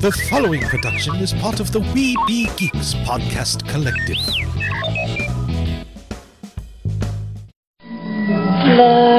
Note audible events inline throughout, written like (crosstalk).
The following production is part of the We Be Geeks podcast collective. They're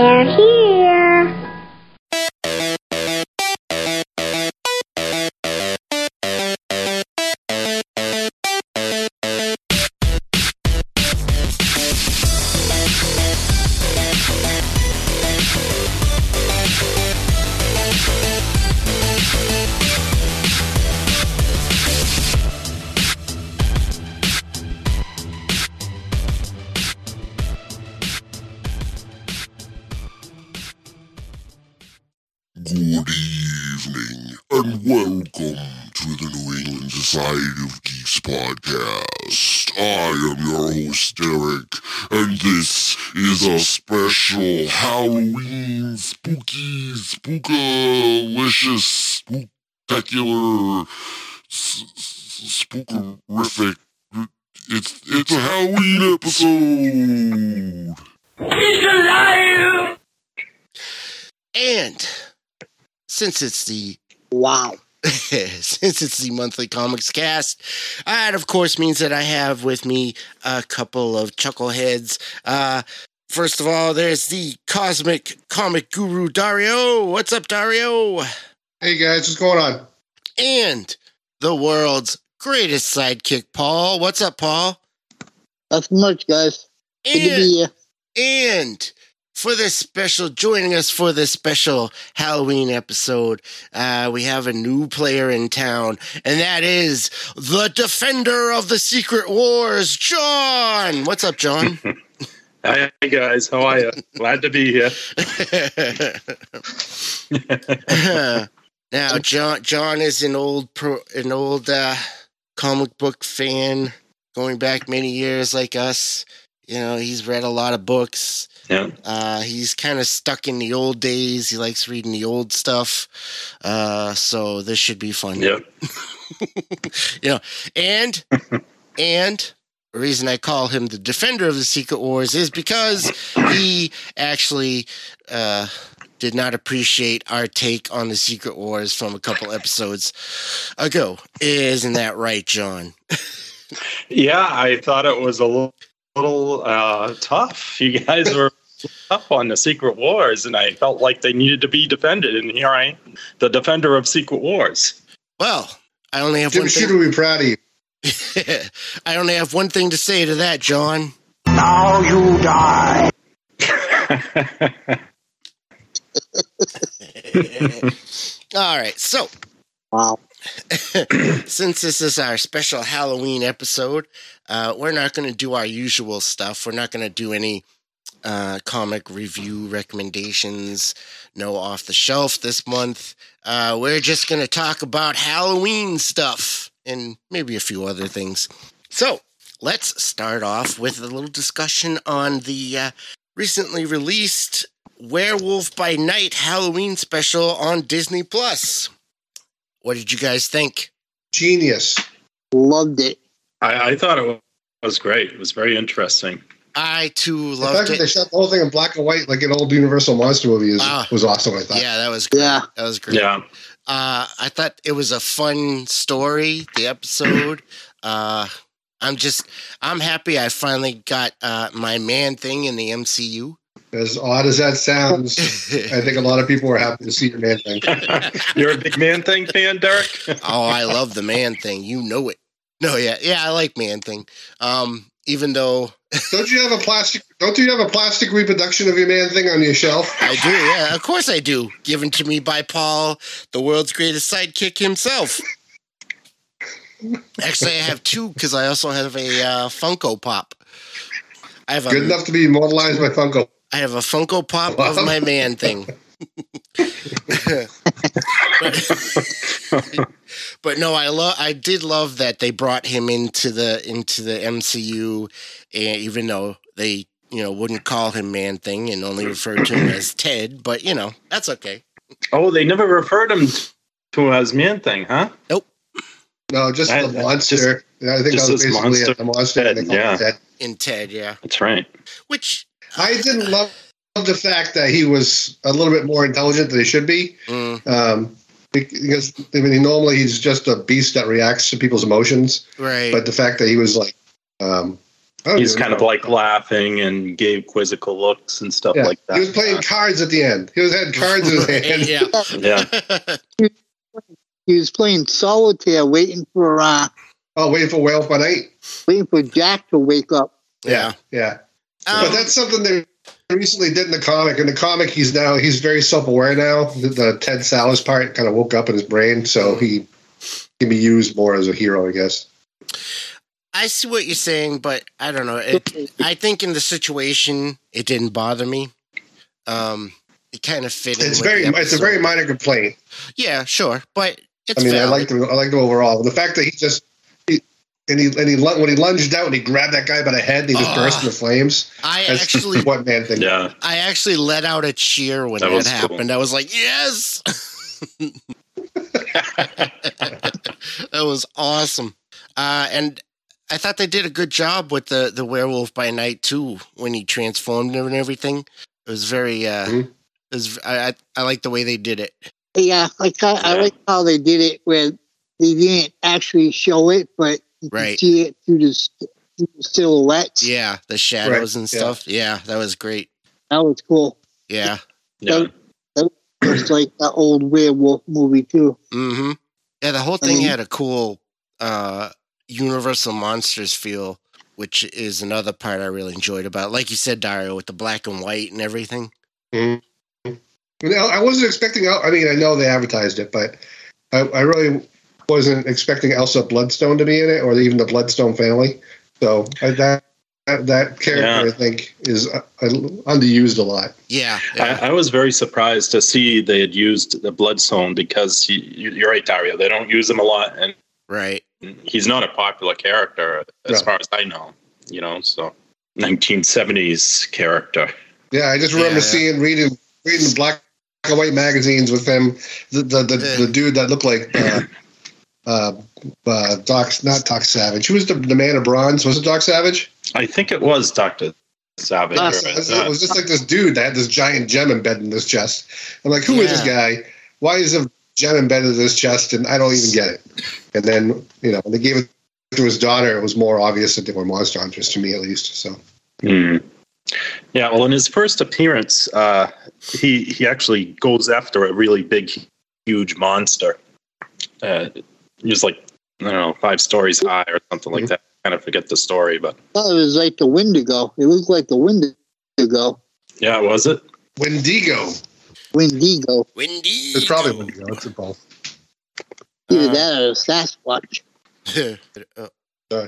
special Halloween spooky, spookalicious, spectacular, s- s- spookerific. It's it's a Halloween episode. He's alive. And since it's the Wow. (laughs) since it's the monthly comics cast, that of course means that I have with me a couple of chuckleheads. Uh, first of all, there's the cosmic comic guru Dario. What's up, Dario? Hey guys, what's going on? And the world's greatest sidekick, Paul. What's up, Paul? That's much, guys. Good to be And, here. and for this special, joining us for this special Halloween episode, uh, we have a new player in town, and that is the defender of the Secret Wars, John. What's up, John? (laughs) Hi guys, how are you? (laughs) Glad to be here. (laughs) now, John John is an old pro, an old uh, comic book fan, going back many years, like us. You know, he's read a lot of books. Yeah, Uh, he's kind of stuck in the old days. He likes reading the old stuff. Uh, so this should be fun. yep. (laughs) You know, and and the reason I call him the defender of the Secret Wars is because he actually uh, did not appreciate our take on the Secret Wars from a couple episodes ago. Isn't that right, John? Yeah, I thought it was a little, little uh, tough. You guys (laughs) were tough on the Secret Wars, and I felt like they needed to be defended. And here I am, the defender of Secret Wars. Well, I only have Jim one Shooter thing. will be proud of you. (laughs) I only have one thing to say to that, John. Now you die. (laughs) (laughs) All right, so Wow. (clears throat) since this is our special Halloween episode, uh, we're not going to do our usual stuff. We're not going to do any uh, comic review recommendations, no off the shelf this month. Uh, we're just going to talk about Halloween stuff and maybe a few other things. So let's start off with a little discussion on the uh, recently released Werewolf by Night Halloween special on Disney Plus. What did you guys think? Genius. Loved it. I, I thought it was great. It was very interesting. I too loved it. The fact loved that they shot the whole thing in black and white like an old Universal monster movie is, Ah. was awesome. I thought. Yeah, that was great. Yeah. That was great. Yeah, Uh, I thought it was a fun story. The episode. Uh, I'm just, I'm happy. I finally got uh, my man thing in the MCU. As odd as that sounds, (laughs) I think a lot of people were happy to see your man thing. (laughs) you're a big Man Thing fan, Derek. oh, I love the man thing. You know it. No, yeah, yeah, I like man thing. Um, even though Don't you have a plastic? Don't you have a plastic reproduction of your man thing on your shelf? I do, yeah, of course I do. Given to me by Paul, the world's greatest sidekick himself. Actually, I have two because I also have a uh, Funko Pop. I have a Good enough to be immortalized by Funko. I have a Funko Pop of my man thing. But, (laughs) but no, I love. I did love that they brought him into the into the MCU, and eh, even though they you know wouldn't call him Man Thing and only referred to him as (clears throat) Ted, but you know that's okay. Oh, they never referred him to as Man Thing, huh? Nope. No, just I- the I- uh, monster. Yeah, I think just that was basically monster it. The monster. head, they yeah. Ted. In Ted, yeah, That's right. which I didn't uh, love the fact that he was a little bit more intelligent than he should be. mm, Um, because I mean, normally he's just a beast that reacts to people's emotions. Right. But the fact that he was like, um, He's even kind of like laughing and gave quizzical looks and stuff Yeah. like that. He was playing cards at the end. He was had cards in his hand. yeah. (laughs) Yeah. He was playing solitaire, waiting for uh, Oh, waiting for Whale by night. waiting for Jack to wake up. yeah. Yeah. Um, but that's something they recently did in the comic. In the comic, he's now he's very self aware now. The, the Ted Sallis part kind of woke up in his brain, so he can be used more as a hero, I guess. I see what you're saying, but I don't know. It, I think in the situation, it didn't bother me. Um, it kind of fit. It's very it's a very minor complaint. yeah, sure, but it's I mean, I like the I like the overall. The fact that he just and he and he when he lunged out and he grabbed that guy by the head and he just Ah. burst into flames. I That's actually, what man thing. Yeah. I actually let out a cheer when That that, was cool. happened. I was like, yes. (laughs) that was awesome. Uh, and I thought they did a good job with the, the werewolf by night too, when he transformed and everything. It was very, uh, Mhm. it was, I, I, I like the way they did it. Yeah, I kind I like how they did it where they didn't actually show it, but you Right. see it through the, through the silhouettes. Yeah. The shadows and yeah. stuff. Yeah. That was great. That was cool. Yeah. Yeah. Just like that old werewolf movie too. hmm Yeah. The whole I thing mean- had a cool, uh, Universal Monsters feel, which is another part I really enjoyed about. Like you said, Dario, with the black and white and everything. You know, I wasn't expecting. I mean, I know they advertised it, but I, I really wasn't expecting Elsa Bloodstone to be in it, or even the Bloodstone family. So that that, that character, Yeah. I think, is uh, underused a lot. Yeah. yeah. I, I was very surprised to see they had used the Bloodstone because he, you- you're right, Dario. They don't use him a lot, and right. he's not a popular character as No. far as I know. You know, so 1970s character. Yeah, I just remember Yeah. seeing reading reading black and white magazines with him. The the the, the dude that looked like. Uh, (clears throat) uh, uh, Doc, not Doc Savage. Who was the, the man of bronze? Was it Doc Savage? I think it was Doctor Savage. Or- It was, it was just like this dude that had this giant gem embedded in his chest. I'm like, who is this guy? Why is a gem embedded in his chest? And I don't even get it. And then, you know, when they gave it to his daughter, it was more obvious that they were monster hunters to me, at least. So, Hmm. Yeah, well, in his first appearance, uh, he he actually goes after a really big, huge monster. Uh, he was like I don't know, five stories high or something like that. I kind of forget the story, but I it was like the Wendigo. It looked like the Wendigo. yeah, was it? Wendigo. Wendigo. Wendigo. It's probably Wendigo. It's a both. Either Uh, that or Sasquatch. (laughs) Uh,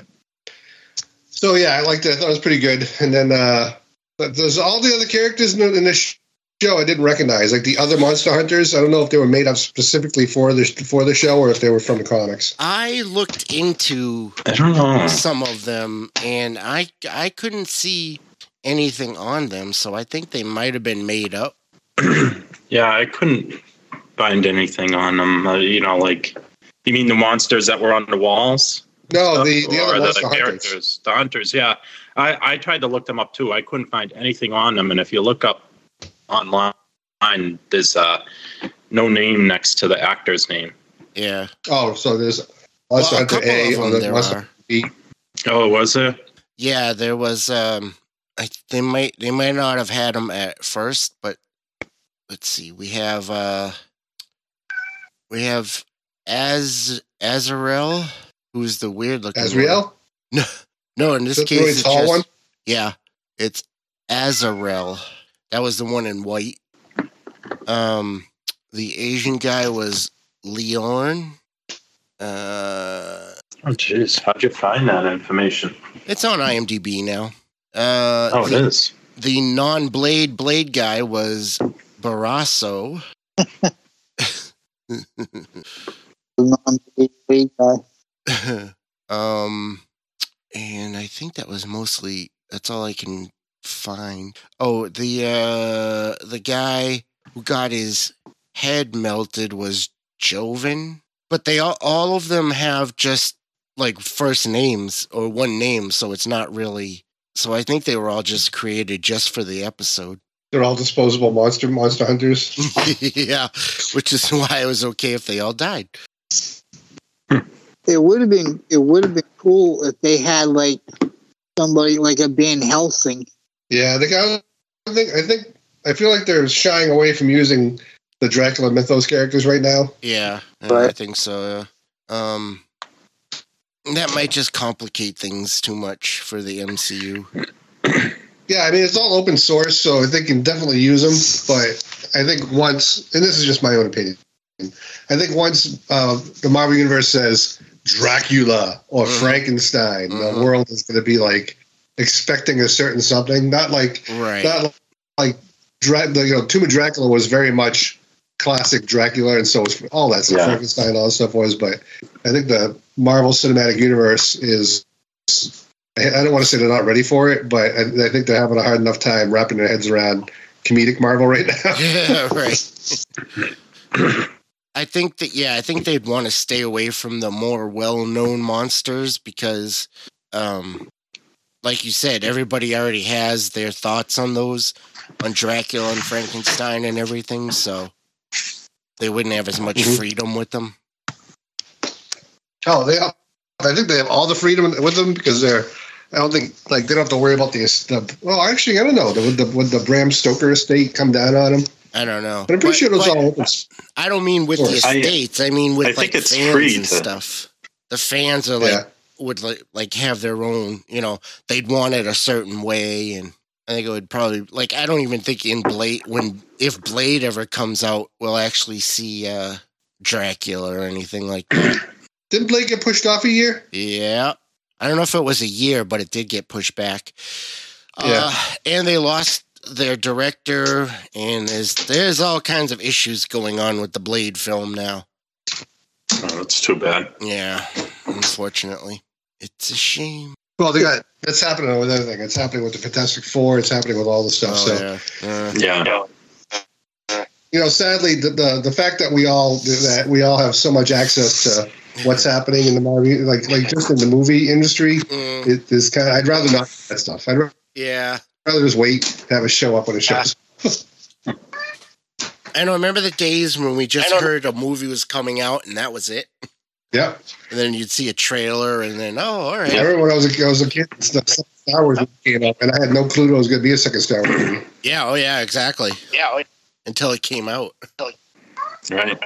So, yeah, I liked it. I thought it was pretty good. And then uh, but there's all the other characters in, the, in this show I didn't recognize. Like the other monster hunters, I don't know if they were made up specifically for the, for the show or if they were from the comics. I looked into I don't know. some of them and I I couldn't see anything on them, so I think they might have been made up. (clears throat) Yeah, I couldn't find anything on them. Uh, you know, like you mean the monsters that were on the walls? No, the, the other monster hunters. characters, the hunters. Yeah, I, I tried to look them up too. I couldn't find anything on them. And if you look up online, there's uh, no name next to the actor's name. Yeah. Oh, so there's Well, Monster a Hunter couple A of on them the there are. B. Oh, was there? Yeah, there was um I they might they might not have had them at first, but let's see. We have uh we have Az Azrael, who's the weird looking one. Azrael? (laughs) No, no. in this The case really it's tall just, one? Yeah, it's Azarel. That was the one in white. Um, the Asian guy was Leon. Uh, Oh, jeez. How'd you find that information? it's on IMDb now. Uh, Oh, it the, is. the non-blade blade guy was Barasso. (laughs) The non-big guy. (laughs) um, and I think that was mostly that's all I can find. Oh, the uh the guy who got his head melted was Jovan, but they all all of them have just like first names or one name, so it's not really. So I think they were all just created just for the episode. They're all disposable monster monster hunters. (laughs) yeah, which is why it was okay if they all died. It would have been it would have been cool if they had like somebody like a Van Helsing. Yeah, the guy. I think. I think. I feel like they're shying away from using the Dracula mythos characters right now. Yeah, I- I think so. yeah. Um, that might just complicate things too much for the MCU. Yeah, I mean it's all open source, so they can definitely use them. But I think once, and this is just my own opinion, I think once uh, the Marvel Universe says Dracula or Mhm. Frankenstein, Mhm. the world is going to be like expecting a certain something. Not like Right. not like Dra- the, you know Tomb of Dracula was very much classic Dracula, and so was all that stuff. Yeah. Frankenstein, all that stuff was. But I think the Marvel Cinematic Universe is. I I don't want to say they're not ready for it, but I, I think they're having a hard enough time wrapping their heads around comedic Marvel right now. (laughs) yeah, right. I think that yeah, I think they'd want to stay away from the more well-known monsters because, um, like you said, everybody already has their thoughts on those, on Dracula and Frankenstein and everything. So they wouldn't have as much Mhm. freedom with them. Oh, they. Have, I think they have all the freedom with them because they're. I don't think like they don't have to worry about the. the well, actually, I don't know. Would the would the Bram Stoker estate come down on them? I don't know. But I'm pretty But- sure it was all open. I don't mean with the Sure. I- estates. I, mean with I like think it's fans free and to- stuff. The fans are like Yeah. Would like like have their own. You know, they'd want it a certain way, and I think it would probably like. I don't even think in Blade when if Blade ever comes out, we'll actually see uh Dracula or anything like that. (clears throat) Didn't Blade get pushed off a year? yeah, I don't know if it was a year, but it did get pushed back. Yeah. Uh, and they lost their director, and there's there's all kinds of issues going on with the Blade film now. Oh, that's too bad. Yeah, unfortunately. It's a shame. Well, they got that's happening with everything. It's happening with the Fantastic Four. It's happening with all the stuff. Oh, so yeah. Uh, Yeah. you know, sadly, the, the the fact that we all that we all have so much access to what's happening in the movie, like like just in the movie industry, mm, it is kind of. I'd rather not do that stuff. I'd rather, yeah. rather just wait, to have a show up when it shows. I know. Remember the days when we just heard a movie was coming out and that was it? Yeah, And then you'd see a trailer and then, oh, all I right. remember when I was a, I was a kid, the Star Wars movie came up, and I had no clue there was going to be a second Star Wars movie. Yeah, oh, yeah, exactly. Yeah. Until it came out. Right.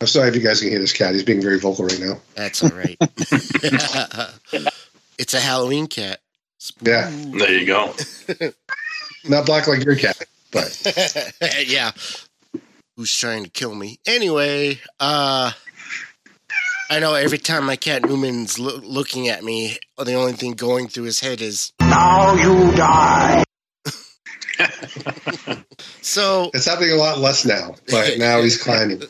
I'm sorry if you guys can hear this cat. He's being very vocal right now. That's all right. (laughs) it's a Halloween cat. Yeah. There you go. (laughs) Not black like your cat, but (laughs) yeah. Who's trying to kill me? Anyway, uh I know every time my cat Newman's loo- looking at me, the only thing going through his head is Now you die. (laughs) so it's happening a lot less now. But (laughs) now he's climbing.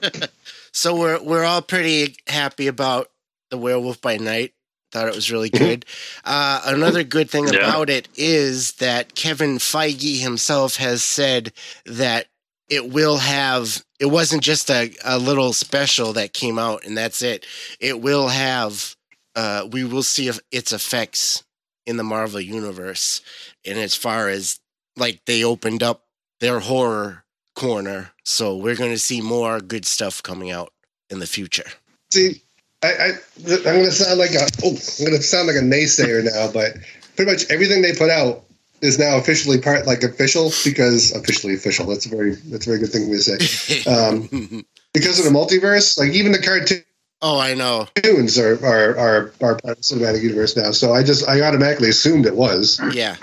(laughs) so we're we're all pretty happy about the werewolf by night thought it was really good uh, another good thing Yeah. about it is that kevin feige himself has said that it will have it wasn't just a, a little special that came out and that's it. It will have uh, we will see if its effects in the marvel universe. And as far as like they opened up their horror corner so we're going to see more good stuff coming out in the future. See, I, I I'm going to sound like a oh, I'm going to sound like a naysayer now, but pretty much everything they put out is now officially part like official because officially official. That's a very that's a very good thing to say. (laughs) Um, because of the multiverse, like even the cartoon. oh i know are are are, are part of the cinematic universe now. So I just I automatically assumed it was. yeah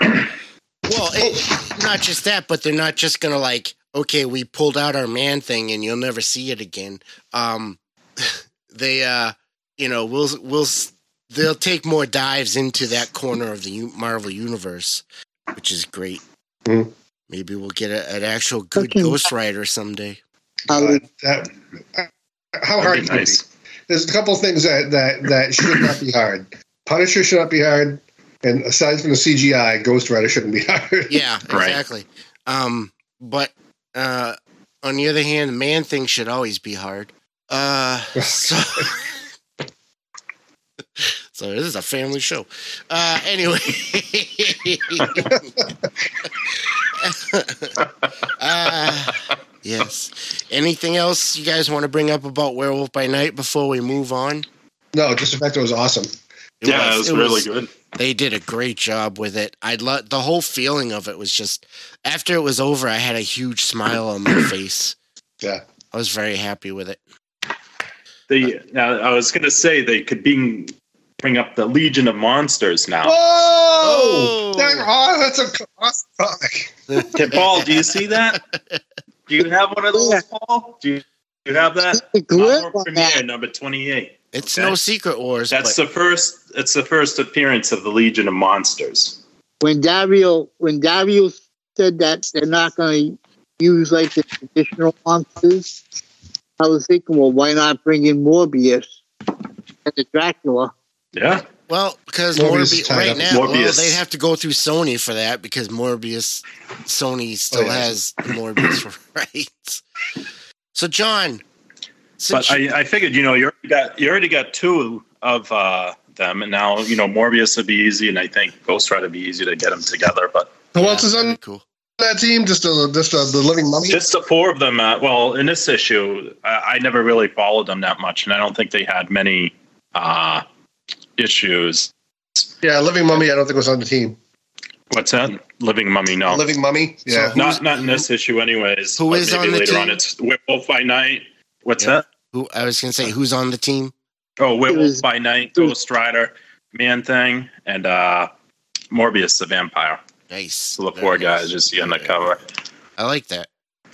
well it, not just that but they're not just gonna like okay we pulled out our man thing and you'll never see it again um (laughs) they uh you know we'll we'll s- they'll take more dives into that corner of the marvel universe which is great Mhm. maybe we'll get a, an actual good Okay. ghost rider someday Uh, would, that, how That'd hard be can nice. be? There's a couple of things that, that, that should not be hard. Punisher should not be hard, and aside from the CGI, Ghost Rider shouldn't be (laughs) hard. yeah Right. exactly um but uh on the other hand the man thing should always be hard uh (laughs) so (laughs) so this is a family show uh anyway (laughs) uh, yes. Anything else you guys want to bring up about Werewolf by Night before we move on? No, just the fact it was awesome. It yeah, it was really good. They did a great job with it. I love the whole feeling of it was just after it was over, I had a huge smile on my face. Yeah. I was very happy with it. They now I was gonna say they could bring bring up the Legion of Monsters now. Whoa! Oh! That- oh, that's a awesome comic. Hey, Paul, do you see that? Do you have one of those, Paul? Do you, do you have that? The grip Premiere that. number twenty-eight. It's Okay. no secret wars. That's but the first. It's the first appearance of the Legion of Monsters. When Dario when Dario said that they're not going to use like the traditional monsters, I was thinking, well, why not bring in Morbius as a Dracula? Yeah. well, because Morbius Morbius, right up now, with well, they'd have to go through Sony for that because Morbius, Sony still yeah. has Morbius (coughs) rights. So, John, since But you- I, I figured, you know, you already got you already got two of uh, them, and now you know Morbius would be easy, and I think Ghost Rider would be easy to get them together. But Who Yeah, else is on cool. that team? Just a, just a, the living mummy. just the four of them. Uh, well, in this issue, I, I never really followed them that much, and I don't think they had many uh, issues. yeah, living mummy. I don't think was on the team. What's that? Living Mummy? No, Living mummy. Yeah. So- not not in this issue, anyways. who but is maybe on the later team? on? It's Werewolf by Night. What's Yeah. that? Who I was going to say, who's on the team? Oh, Werewolf was- by Night, Ghost Rider, Man Thing, and uh, Morbius the Vampire. Nice. So the Very four nice. guys you see on the cover. I like that. That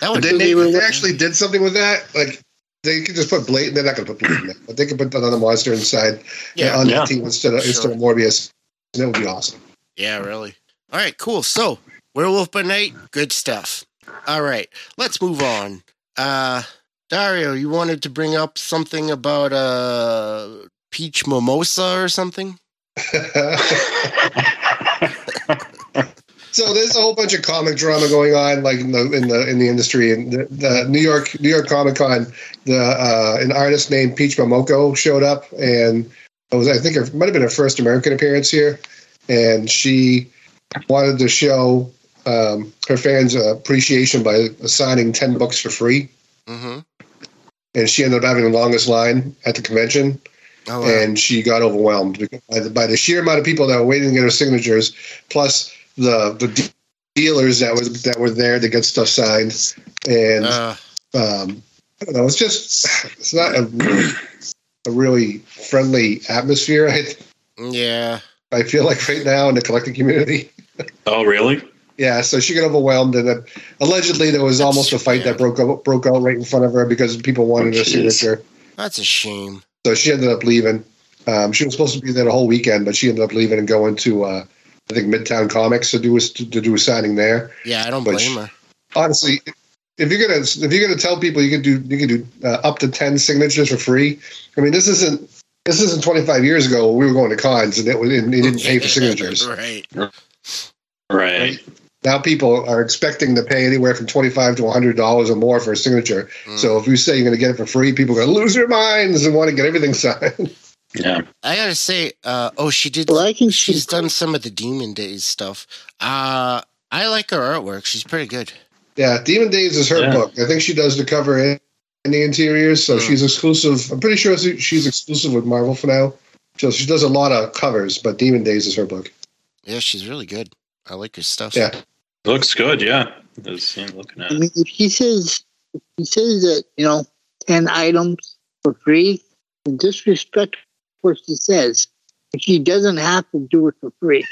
But would they, So they, they they actually did something with that. Like they could just put Blade. They're not going to put Blade in there, but they could put another monster inside Yeah. on Yeah. that team instead of Sure. instead of Morbius. And that would be awesome. Yeah, really. All right, cool. So, Werewolf by Night, good stuff. All right, let's move on. Uh Dario, you wanted to bring up something about uh peach mimosa or something? (laughs) (laughs) so there's a whole bunch of comic drama going on, like in the in the in the industry. And the, the New York New York Comic Con, the uh, an artist named Peach Momoko showed up, and it was I think it might have been her first American appearance here, and she wanted to show um, her fans uh, appreciation by assigning ten books for free. Mm-hmm. and she ended up having the longest line at the convention, Oh, wow. and she got overwhelmed by the, by the sheer amount of people that were waiting to get her signatures, plus the the dealers that was that were there to get stuff signed, and uh, um, I don't know, it's just it's not a really, a really friendly atmosphere. I yeah. I feel like right now in the collecting community. (laughs) oh, really? Yeah, so she got overwhelmed, and then allegedly there was That's almost a fight fair. that broke out, broke out right in front of her because people wanted Oh, her jeez. signature. That's a shame. So she ended up leaving. Um, she was supposed to be there the whole weekend, but she ended up leaving and going to uh, I think Midtown Comics to do a, to do a signing there. Yeah, I don't But blame her. Honestly, if you're gonna if you're gonna tell people you can do you can do uh, up to ten signatures for free, I mean this isn't this isn't 25 years ago when we were going to cons and it was and you didn't pay for (laughs) signatures. right. Right. Now people are expecting to pay anywhere from 25 to 100 dollars or more for a signature. Mm. So if you say you're going to get it for free, people are going to lose their minds and want to get everything signed. (laughs) Yeah. I gotta say, uh, oh, she did. Well, I can she's see- done some of the Demon Days stuff. Uh, I like her artwork. She's pretty good. Yeah, Demon Days is her Yeah. book. I think she does the cover and the interiors, so Hmm. she's exclusive. I'm pretty sure she's exclusive with Marvel for now. So she does a lot of covers, but Demon Days is her book. Yeah, she's really good. I like her stuff. Yeah. Looks good. Yeah. Just, yeah, looking at I mean, if she says if she says that you know ten items for free, then disrespect what she says. She doesn't have to do it for free.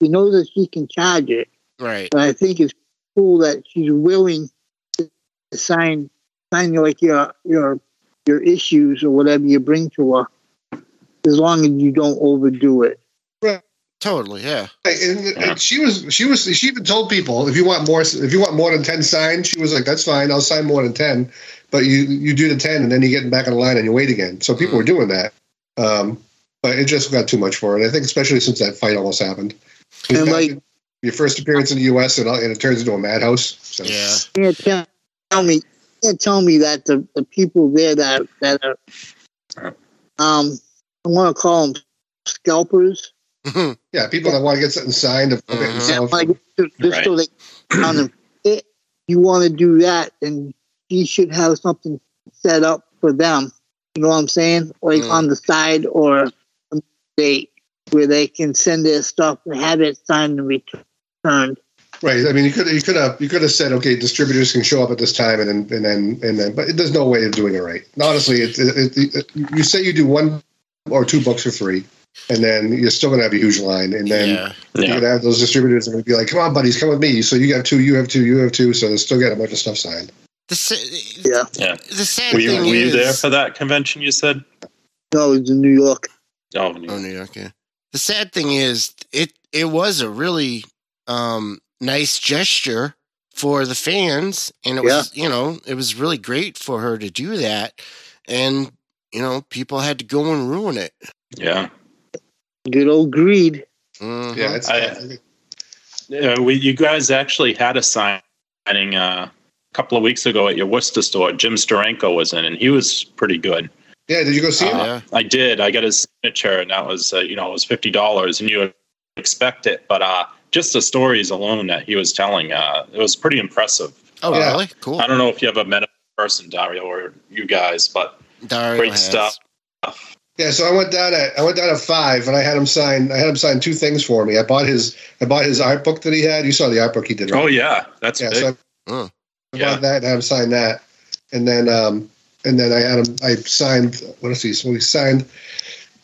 She knows that she can charge it, Right. but I think it's cool that she's willing to sign sign like your your your issues or whatever you bring to her, as long as you don't overdo it. Right. Totally. Yeah. And, and she was she was she even told people if you want more if you want more than ten signed, she was like, "That's fine, I'll sign more than ten, but you you do the ten and then you get back on the line and you wait again." So people Mm. were doing that, um, but it just got too much for it. I think especially since that fight almost happened. And, like- your first appearance in the U.S. and, and it turns into a madhouse. So. Yeah. You can't tell, tell me, can't tell me that the, the people there that that are, um, I want to call them scalpers. Yeah, people that want to get something signed of of it Mhm. Yeah, like just, just so they on the it, you want to do that, and you should have something set up for them. You know what I'm saying? Like Mm. on the side or a date where they can send their stuff and have it signed and returned. Right. I mean, you could you could have you could have said, okay, distributors can show up at this time, and then and then and then, but there's no way of doing it right. Honestly, it, it, it, it, you say you do one or two books for free, and then you're still gonna have a huge line, and then yeah. you're Yeah. gonna have those distributors are gonna be like, come on, buddies, come with me. So you have two, you have two, you have two, so they're still getting a bunch of stuff signed. The, sa- Yeah. Yeah. the sad Were you, thing were you is, there for that convention? You said. No, it's in New York. Oh, Oh, New York. Yeah. The sad thing is, it it was a really um, nice gesture for the fans, and it was you know it was really great for her to do that, and you know people had to go and ruin it. yeah. Good old greed. Mhm. Yeah, it's I- Uh, we, you guys actually had a signing uh, a couple of weeks ago at your Worcester store. Jim Steranko was in, and he was pretty good. yeah. Did you go see him? Uh, Yeah. I did. I got his signature, and that was uh, you know it was fifty dollars, and you expect it, but uh, just the stories alone that he was telling, uh, it was pretty impressive. Oh, Yeah. really? Cool. I don't know if you ever met him in person, Dario, or you guys, but Dario great has. stuff. Yeah, so I went down at I went down at five, and I had him sign. I had him sign two things for me. I bought his I bought his art book that he had. You saw the art book he did. Right? Oh yeah, that's yeah. big. So I, Mm. I Yeah. bought that and I him sign that, and then um and then I had him. I signed. What is he? So we signed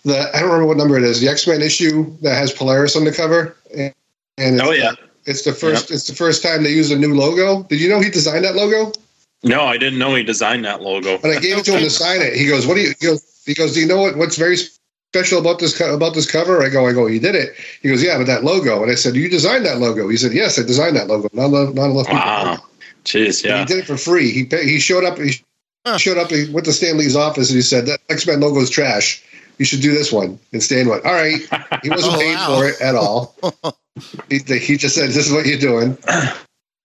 the. I don't remember what number it is. The X Men issue that has Polaris on the cover. And, and it's oh yeah. It's the first. It's the first time they use a new logo. Did you know he designed that logo? No, I didn't know he designed that logo. When I gave it to him to sign it, he goes, "What do you?" He goes, "He goes, do you know what? What's very special about this about this cover?" I go, "I go, you did it." He goes, "Yeah, but that logo." And I said, "You designed that logo?" He said, "Yes, I designed that logo." Not enough, not enough people. Wow. Jeez, And yeah. He did it for free. He pay, he showed up. He Huh. showed up. He went to Stan Lee's office and he said, "That X Men logo is trash. You should do this one." And Stan went, "All right." He (laughs) wasn't Oh, paid wow. for it at all. (laughs) he, he just said, "This is what you're doing." (clears throat)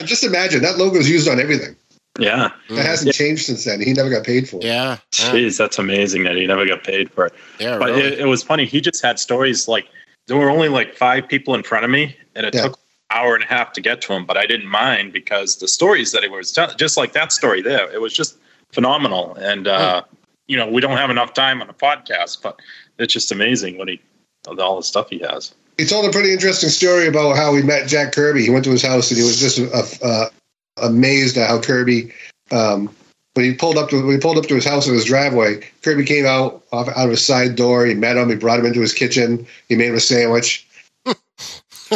Just imagine that logo is used on everything. Yeah. It mm. hasn't changed since then. He never got paid for it. Yeah. Yeah. Jeez, that's amazing that he never got paid for it. yeah But really. it, it was funny. He just had stories like there were only like five people in front of me, and it Yeah. took an hour and a half to get to him. But I didn't mind because the stories that he was telling, just like that story there, it was just phenomenal. And uh, you know, we don't have enough time on the podcast, but it's just amazing what he all the stuff he has. He told a pretty interesting story about how he met Jack Kirby. He went to his house and he was just uh, uh, amazed at how Kirby, um, when he pulled up to when he pulled up to his house in his driveway, Kirby came out off, out of his side door. He met him. He brought him into his kitchen. He made him a sandwich.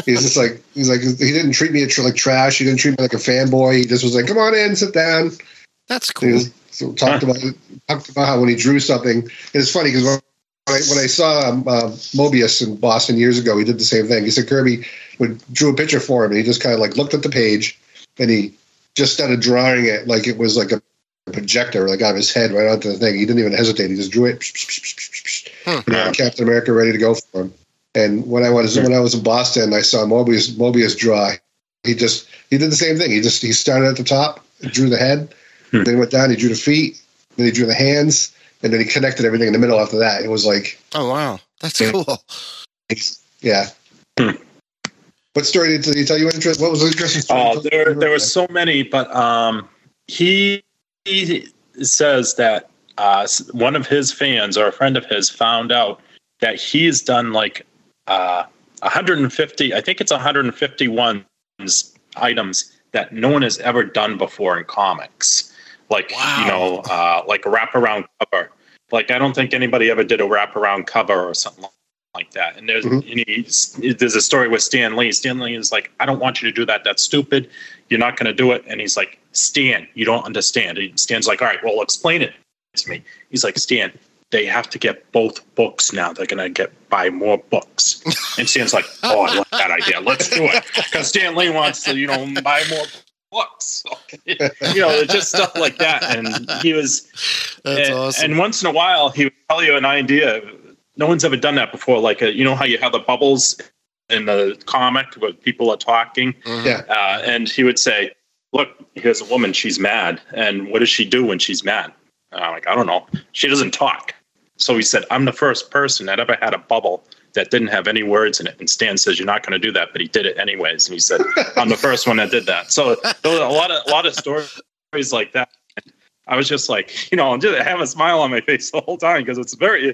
He's just like he's like he didn't treat me like trash. He didn't treat me like a fanboy. He just was like, "Come on in, sit down." That's cool. was, so talked about talked about how when he drew something, it's funny because when I, when I saw um, uh, Moebius in Boston years ago, he did the same thing. He said Kirby would drew a picture for him, and he just kind of like looked at the page, and he just started drawing it like it was like a projector, like out of his head right onto the thing. He didn't even hesitate. He just drew it. And he had Captain America ready to go for him. And when I was when I was in Boston, I saw Moebius Moebius draw. He just he did the same thing. He just he started at the top, drew the head, Hmm. then he went down. He drew the feet, then he drew the hands, and then he connected everything in the middle. After that, it was like Oh wow, that's Yeah. cool. yeah. Hmm. What story did he tell you? Interest? What was the interesting story? Oh, there there were so many, but um, he, he says that uh, one of his fans or a friend of his found out that he's done like uh, 150. I think it's 151 items that no one has ever done before in comics. Like Wow. you know, uh, like a wraparound cover. Like I don't think anybody ever did a wraparound cover or something like that. And there's Mhm. and there's a story with Stan Lee. Stan Lee is like, I don't want you to do that. That's stupid. You're not going to do it. And he's like, Stan, you don't understand. And Stan's like, all right, well, explain it to me. He's like, Stan, they have to get both books now. They're going to get buy more books. And Stan's like, oh, I like that idea. Let's do it. Because Stan Lee wants to, you know, buy more books. (laughs) you know, just stuff like that. And he was, That's and, awesome. and once in a while, he would tell you an idea. No one's ever done that before. Like, a, you know how you have the bubbles in the comic where people are talking? Mhm. Yeah. Uh, and he would say, Look, here's a woman. She's mad. And what does she do when she's mad? And I'm like, I don't know. She doesn't talk. So he said, I'm the first person that ever had a bubble that didn't have any words in it. And Stan says you're not going to do that, but he did it anyways. And he said (laughs) I'm the first one that did that. So there was a lot of a lot of stories like that. I was just like, you know, just have a smile on my face the whole time because it's very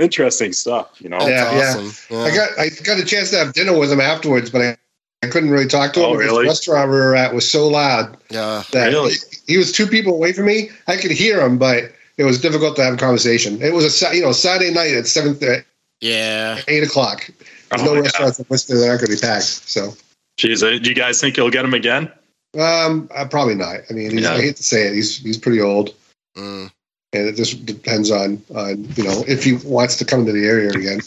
interesting stuff. You know, That's Yeah, yeah. I got I got a chance to have dinner with him afterwards, but I, I couldn't really talk to him Oh, because really? the restaurant we were at was so loud yeah. that Really? he, he was two people away from me. I could hear him, but it was difficult to have a conversation. It was a you know Saturday night at seven Yeah. eight o'clock. There's Oh, no yeah. restaurants in Worcester that aren't going to be packed. So Jeez, uh, do you guys think you'll get him again? um, uh, probably not. I mean, he's, Yeah. I hate to say it, he's he's pretty old, Mm. and it just depends on on you know if he wants to come to the area again.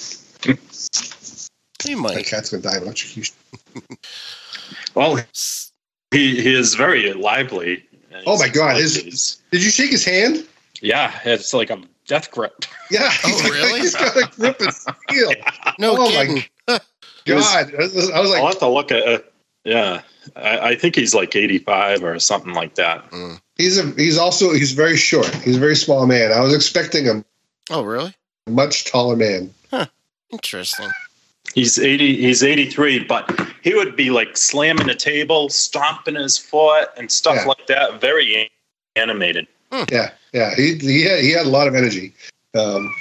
He My might. cat's going to die of electrocution. (laughs) Well, he he is very lively. Oh my God, He's- his- Did you shake his hand? Yeah, it's like a death grip. Yeah. Oh, (laughs) he's got- really? He's got a grip and feel. (laughs) No Oh, my kidding. (laughs) God, I was, I was I'll like, have to look at. Uh, yeah, I, I think he's like 85 or something like that. he's a he's also he's very short. He's a very small man. I was expecting a Oh, really? much taller man. Interesting. He's 80. He's 83, but he would be like slamming the table, stomping his foot, and stuff Yeah. like that. Very animated. Yeah, yeah. He he had, he had a lot of energy. Um,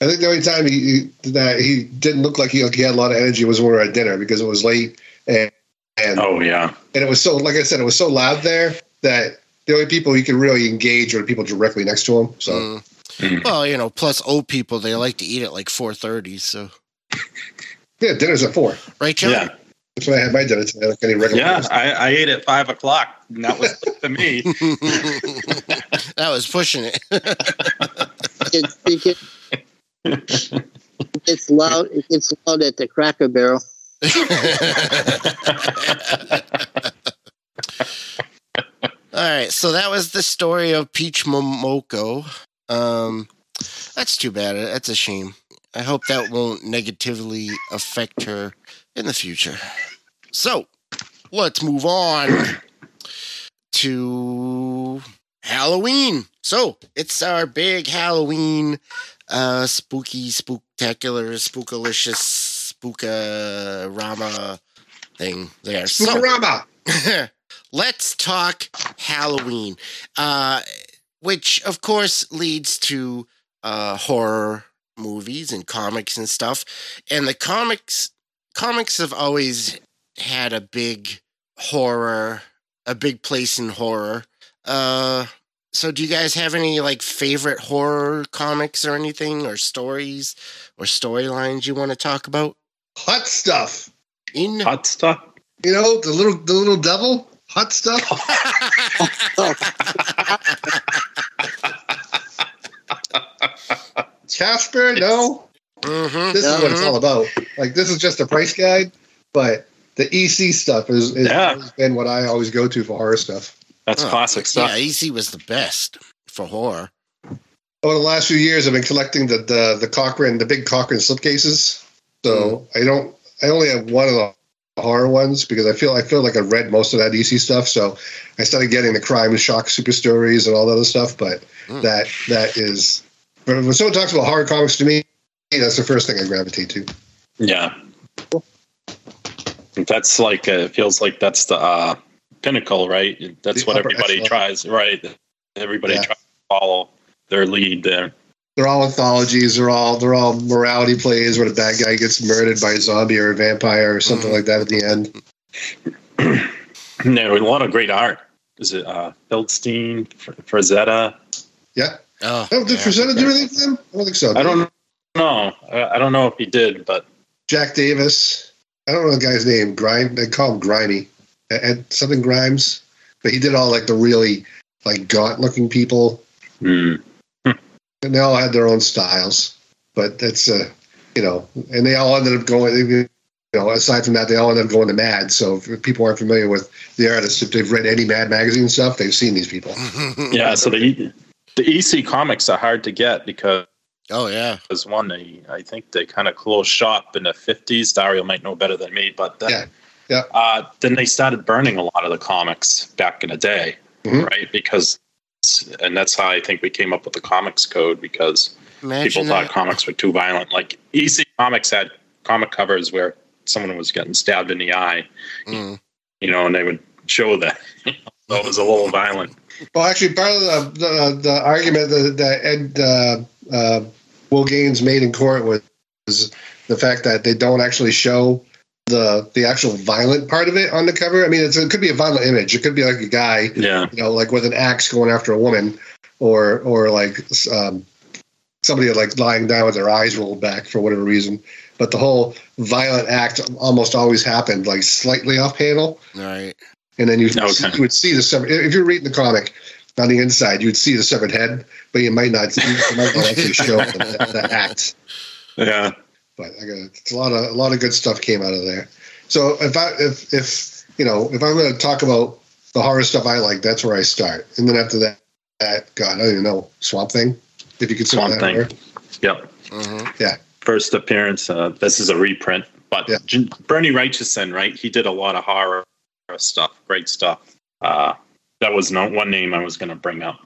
I think the only time he, he that he didn't look like he, like he had a lot of energy was when we were at dinner because it was late and and, Oh yeah, and it was so like I said it was so loud there that the only people you could really engage were the people directly next to him. So Mm. Mm. Well, you know, plus old people they like to eat at like four thirty. So (laughs) yeah, dinner's at four. right, John? yeah, That's when I had my dinner today. Like any regular. yeah. I, I ate at five o'clock, and that was (laughs) for me. (laughs) that was pushing it. it's, it, get- it gets loud. It gets loud at the Cracker Barrel. (laughs) All right, so that was the story of Peach Momoko. Um, that's too bad. That's a shame. I hope that won't negatively affect her in the future. So, let's move on to Halloween. So, it's our big Halloween, uh, spooky, spooktacular, spookalicious, spookarama thing there. So, Spookorama. (laughs) let's talk Halloween, uh, which of course leads to uh, horror movies and comics and stuff. And the comics comics have always had a big horror, a big place in horror. Uh, so do you guys have any like favorite horror comics or anything or stories or storylines you want to talk about? Hot stuff. In Hot stuff. You know the little the little devil. Hot stuff. (laughs) Casper. No. Mhm, This is what it's all about. Like this is just a price guide, but the EC stuff is, is Yeah. has been what I always go to for horror stuff. That's Oh, classic stuff. Yeah, EC was the best for horror. Over the last few years, I've been collecting the the, the Cochran, the big Cochran slipcases. So I don't. I only have one of the horror ones because I feel I feel like I read most of that EC stuff. So I started getting the crime and shock super stories and all that other stuff. But Mm. that that is when someone talks about horror comics to me, that's the first thing I gravitate to. Yeah. That's like uh, it feels like that's the uh, pinnacle, right? That's The what everybody echelon. tries, right? Everybody Yeah. tries to follow their lead there. They're all anthologies. They're all they're all morality plays where the bad guy gets murdered by a zombie or a vampire or something like that at the end. no, a lot of great art. Is it uh, Feldstein, Fr- Frazetta? Yeah. Oh, Oh, did yeah. Frazetta do anything for them? I don't think so. I don't know. I I don't know if he did, but Jack Davis. I don't know the guy's name. Grime. They call him Grimy. And something Grimes. But he did all like the really like gaunt looking people, hmm, and they all had their own styles. But that's uh, you know, and they all ended up going. You know, aside from that, they all ended up going to Mad. So if people aren't familiar with the artists, if they've read any Mad magazine stuff, they've seen these people. (laughs) yeah. So the the EC comics are hard to get because oh yeah. was one they I think they kind of closed shop in the fifties. Dario might know better than me, but then, Yeah, yeah. Uh, then they started burning a lot of the comics back in the day, Mhm. right? Because and that's how I think we came up with the comics code because Imagine people thought that. comics were too violent. Like EC Comics had comic covers where someone was getting stabbed in the eye, Mm. you know, and they would show that. (laughs) so it was a little violent. Well, actually, part of the the, the argument that, that Ed uh, uh, Will Gaines made in court was, was the fact that they don't actually show the the actual violent part of it on the cover. I mean, it's, it could be a violent image. It could be like a guy, Yeah. you know, like with an axe going after a woman, or or like um, somebody like lying down with their eyes rolled back for whatever reason. But the whole violent act almost always happened like slightly off panel right? and then you, Okay. you would see the severed. If you're reading the comic on the inside, you would see the severed head, but you might not. You might not actually show the, the act. (laughs) Yeah. But I got it's a lot of a lot of good stuff came out of there. So if I if if you know if I'm going to talk about the horror stuff I like, that's where I start, and then after that, that God, I don't even know Swamp Thing, if you consider Swamp that Thing. horror. Yep. hmm First appearance. Uh, this is a reprint, but Yeah. J- Bernie Wrightson, right? He did a lot of horror stuff. Great stuff. Uh, that was no one name I was going to bring up.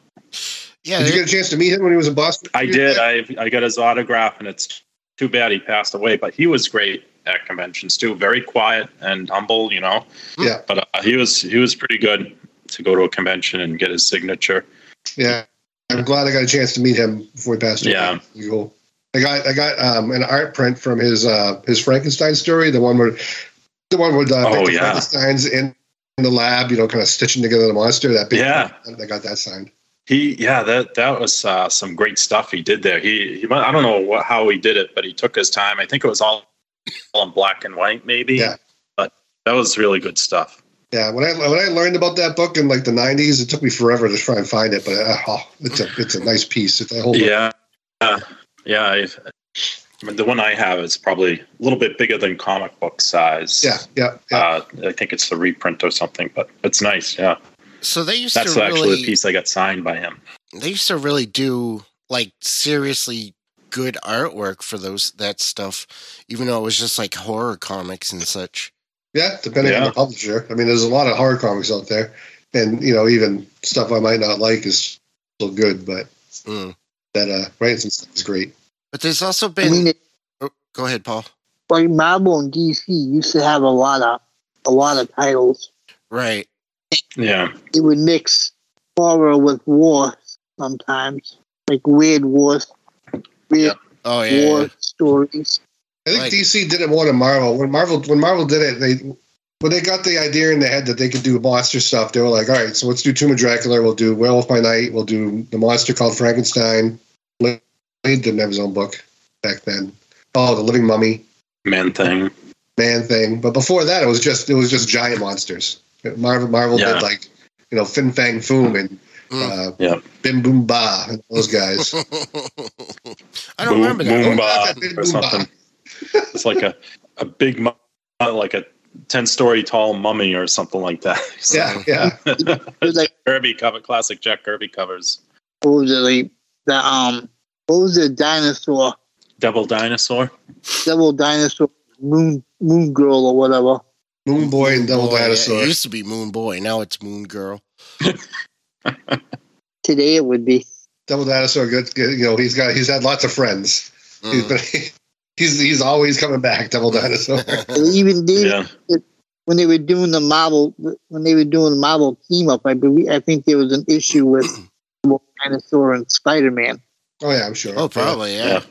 Yeah. Did you get a chance to meet him when he was in Boston? I did. I I got his autograph, and it's too bad he passed away. But he was great at conventions too. Very quiet and humble, you know. Yeah. But uh, he was he was pretty good to go to a convention and get his signature. Yeah, I'm glad I got a chance to meet him before he passed away. Yeah. Cool. I got I got um, an art print from his uh, his Frankenstein story, the one where the one with uh, Oh, yeah. Frankenstein's in, in the lab, you know, kind of stitching together the monster. That big, Yeah. I got that signed. He yeah that that was uh, some great stuff he did there. He, he I don't know what, how he did it, but he took his time. I think it was all all in black and white, maybe. Yeah. But that was really good stuff. Yeah, when I when I learned about that book in like the '90s, it took me forever to try and find it, but uh, oh, it's a it's a nice piece. It's a whole Yeah, uh, yeah. I, I mean, the one I have is probably a little bit bigger than comic book size. yeah, yeah, yeah. Uh, I think it's the reprint or something, but it's nice. Yeah, so they used to that's to actually really the piece I got signed by him. they used to really do like seriously good artwork for those that stuff, even though it was just like horror comics and such. Yeah, depending on the publisher. I mean, there's a lot of horror comics out there, and you know, even stuff I might not like is still good. But Mm. that uh, writing some stuff is great. But there's also I been. mean, oh, go ahead, Paul. like Marvel and DC used to have a lot of a lot of titles. Right. Yeah, It would mix horror with war sometimes, like weird wars, weird Oh yeah. war yeah. stories. I think Like- DC did it more than Marvel. When Marvel when Marvel did it, they when they got the idea in their head that they could do monster stuff, they were like, all right, so let's do Tomb of Dracula. We'll do Werewolf by Night. We'll do the monster called Frankenstein. He didn't have his own book back then. Oh, the Living Mummy. man thing. man thing. But before that, it was just it was just giant monsters. Marvel Marvel Yeah. did like you know Fin Fang Foom and Mm. uh, Yeah. Bim Boom Ba and those guys. (laughs) I don't Boom- remember that. Boom Ba or Boom Ba. something. (laughs) It's like a a big, mu- like a ten story tall mummy or something like that. (laughs) Yeah, yeah. It was like Kirby cover, classic Jack Kirby covers. what was it like the um what was the dinosaur Double Dinosaur. Double dinosaur moon moon girl or whatever. Moon Boy and Devil Boy, yeah, Dinosaur. It used to be Moon Boy. Now it's Moon Girl. (laughs) Today it would be. Devil Dinosaur, good, good. You know, he's got he's had lots of friends. He's Mm. been (laughs) he's he's always coming back. Devil (laughs) Dinosaur. Even did Yeah, when they were doing the Marvel when they were doing the Marvel team up. I believe I think there was an issue with (clears throat) dinosaur and Spider Man. Oh yeah, I'm sure. Oh, probably yeah. Yeah.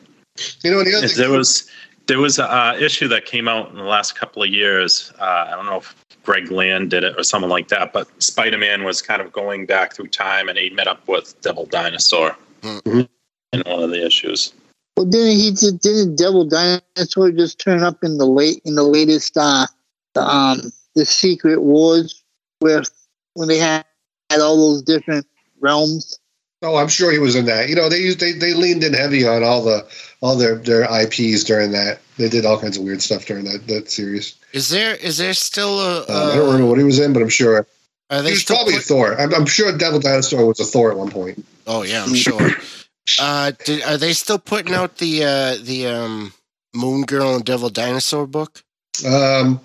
You know, the other If there was there was a uh, issue that came out in the last couple of years. Uh, I don't know if Greg Land did it or someone like that, but Spider Man was kind of going back through time, and he met up with Devil Dinosaur Mhm. in one of the issues. Well, didn't he just didn't Devil Dinosaur just turn up in the late in the latest uh the um the Secret Wars with when they had, had all those different realms. Oh, I'm sure he was in that. You know, they used they, they leaned in heavy on all the all their their IPs during that. They did all kinds of weird stuff during that that series. Is there is there still a? Um, I don't remember what he was in, but I'm sure Are he they was still? probably put- Thor. I'm, I'm sure Devil Dinosaur was a Thor at one point. oh yeah, I'm sure. Uh, did, are they still putting out the uh, the um, Moon Girl and Devil Dinosaur book? Um,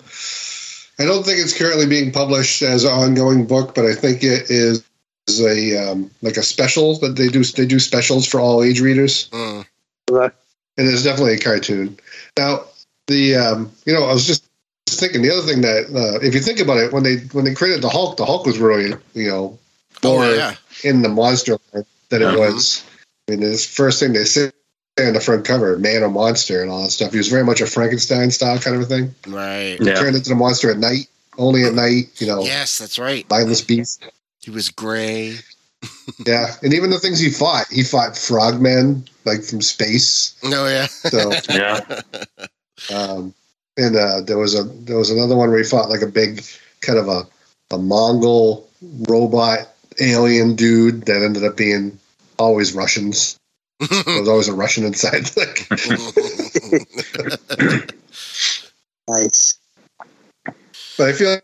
I don't think it's currently being published as an ongoing book, but I think it is is a um, like a special that they do. They do specials for all age readers, Mm. and it's definitely a cartoon. Now, the um, you know I was just thinking the other thing that uh, if you think about it when they when they created the Hulk, the Hulk was really you know more Oh, yeah. in the monster line than it Mhm. was. I mean, this first thing they say on the front cover, man or monster, and all that stuff. He was very much a Frankenstein style kind of a thing. Right. Yeah. Turned into the monster at night, only at night. You know, Yes, that's right. mindless beast. He was gray. (laughs) Yeah, and even the things he fought, he fought frogmen like from space. No, yeah. So, (laughs) Yeah. um, and uh, there was a there was another one where he fought like a big kind of a a Mongol robot alien dude that ended up being always Russians. (laughs) There was always a Russian inside. Like, Nice. but I feel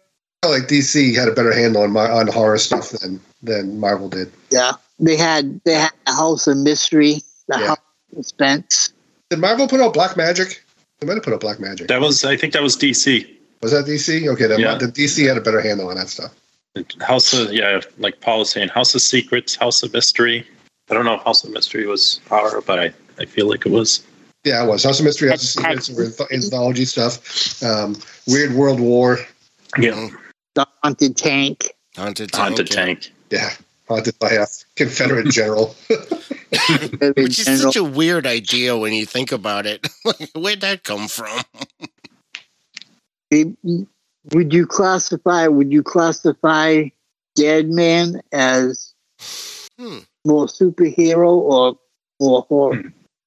like DC had a better handle on my on horror stuff than than Marvel did. Yeah. They had they had the House of Mystery, the Yeah. House of Suspense. Did Marvel put out Black Magic? They might have put out Black Magic. That was, I think that was DC. Was that DC? Okay, then Yeah. the DC had a better handle on that stuff. House of, yeah, like Paul was saying, House of Secrets, House of Mystery. I don't know if House of Mystery was horror, but I, I feel like it was. Yeah, it was House of Mystery, House of Secrets, anth- anthology stuff. Um, Weird World War. Yeah. The Haunted Tank. Haunted Tank. Haunted yeah. Tank. Yeah, haunted by a Confederate general. (laughs) Which is such a weird idea when you think about it. (laughs) Where'd that come from? It- would you classify would you classify Dead Man as Hmm. more superhero or more horror?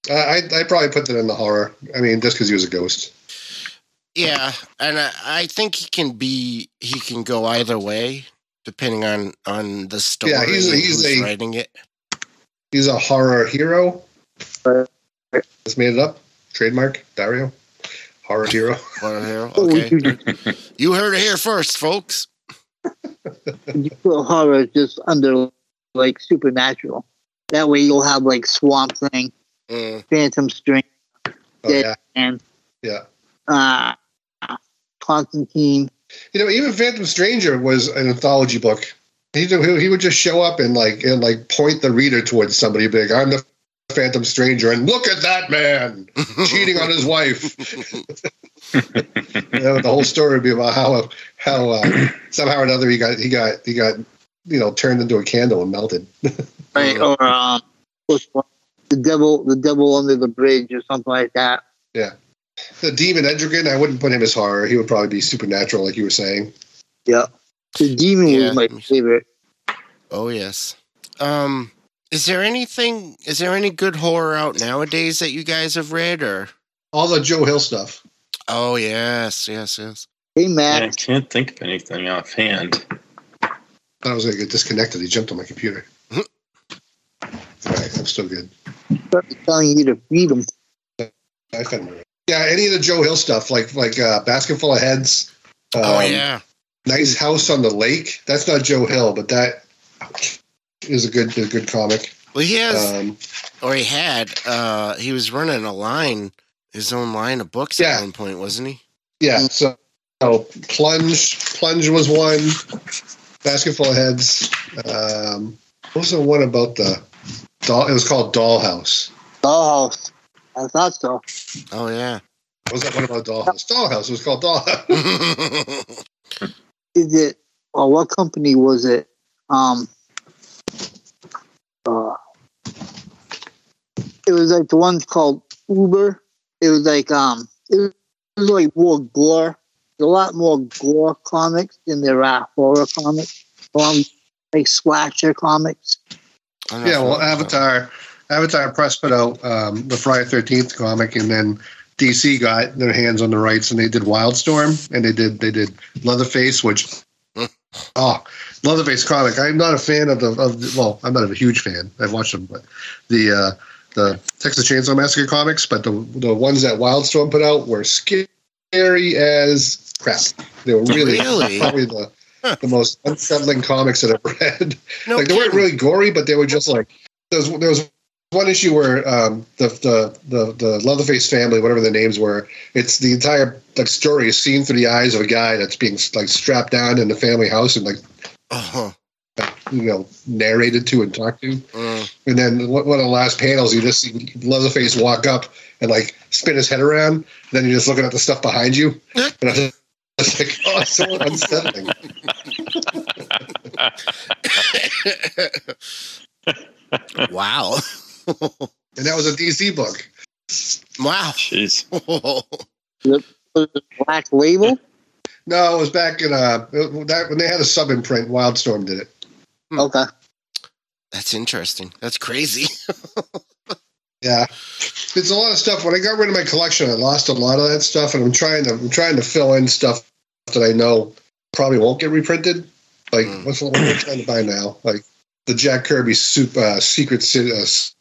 Uh, I I probably put that in the horror. I mean, just because he was a ghost. Yeah, and I, I think he can be he can go either way depending on on the story. Yeah, he's a, he's a- writing it. He's a horror hero. Right. Just made it up. Trademark Dario. Horror hero. (laughs) Or hero. (laughs) Okay, you, you heard it here first, folks. (laughs) would you put horror just under like supernatural? That way you'll have like Swamp Thing, Mm. Phantom Stranger, Oh, Yeah. yeah, and yeah. uh, Constantine. You know, even Phantom Stranger was an anthology book. He he he would just show up and like and like point the reader towards somebody big. I'm the Phantom Stranger, and look at that man (laughs) cheating on his wife. (laughs) you know, the whole story would be about how how uh, somehow or another he got he got he got you know turned into a candle and melted. (laughs) right? Or um, the devil, the devil under the bridge, or something like that. The demon Etrigan, I wouldn't put him as horror. He would probably be supernatural, like you were saying. Yeah, the demon Yeah. was my favorite. Oh yes. Um, is there anything? Is there any good horror out nowadays that you guys have read? Or All the Joe Hill stuff. oh yes, yes, yes. Hey Matt I can't think of anything offhand. Thought I was gonna get disconnected. He jumped on my computer. All right, I'm still good. start telling you to feed them. I found it. Yeah, any of the Joe Hill stuff, like like uh, Basket Full of Heads. Um, oh yeah. Nice House on the Lake. That's not Joe Hill, but that is a good a good comic. Well, he has, Um, or he had. Uh, he was running a line, his own line of books Yeah. at one point, wasn't he? yeah, so, so Plunge Plunge was one. Basket Full of Heads. Um, what was the one about the doll? It was called Dollhouse. Dollhouse. I thought so. Oh yeah. What was that one about Dollhouse? Dollhouse. It was called Dollhouse. (laughs) Is it? Or what company was it? Um. Uh, it was like the ones called Uber. It was like um. It was, it was like more gore. There's a lot more gore comics than there are horror comics. Um, like slasher comics. Yeah, well, familiar. Avatar, Avatar Press put out um, the Friday Thirteenth comic, and then DC got their hands on the rights, and they did Wildstorm, and they did they did Leatherface, which oh, (laughs) Leatherface comic. I'm not a fan of the of the, well, I'm not a huge fan. I've watched them, but the uh, the Texas Chainsaw Massacre comics, but the the ones that Wildstorm put out were scary as crap. They were really, Really? probably the the most unsettling comics that I've (laughs) read No like they weren't really gory, but they were just like there was, there was one issue where um, the, the the the Leatherface family, whatever the names were, it's the entire like story is seen through the eyes of a guy that's being like strapped down in the family house and like Oh, you know narrated to and talked to. Mm. And then one of the last panels, you just see Leatherface walk up and like spin his head around. And Then you're just looking at the stuff behind you, and I was like, (laughs) oh, it's so unsettling. (laughs) wow. And that was a DC book. wow. Jeez. Was it Black Label? No, it was back in uh that when they had a sub imprint. Wildstorm did it. Hmm. Okay. That's interesting. That's crazy. (laughs) Yeah, it's a lot of stuff. When I got rid of my collection, I lost a lot of that stuff, and I'm trying to I'm trying to fill in stuff that I know probably won't get reprinted. Like Mm. what's the what am I trying to buy now? Like the Jack Kirby super, uh, Secret City uh, S-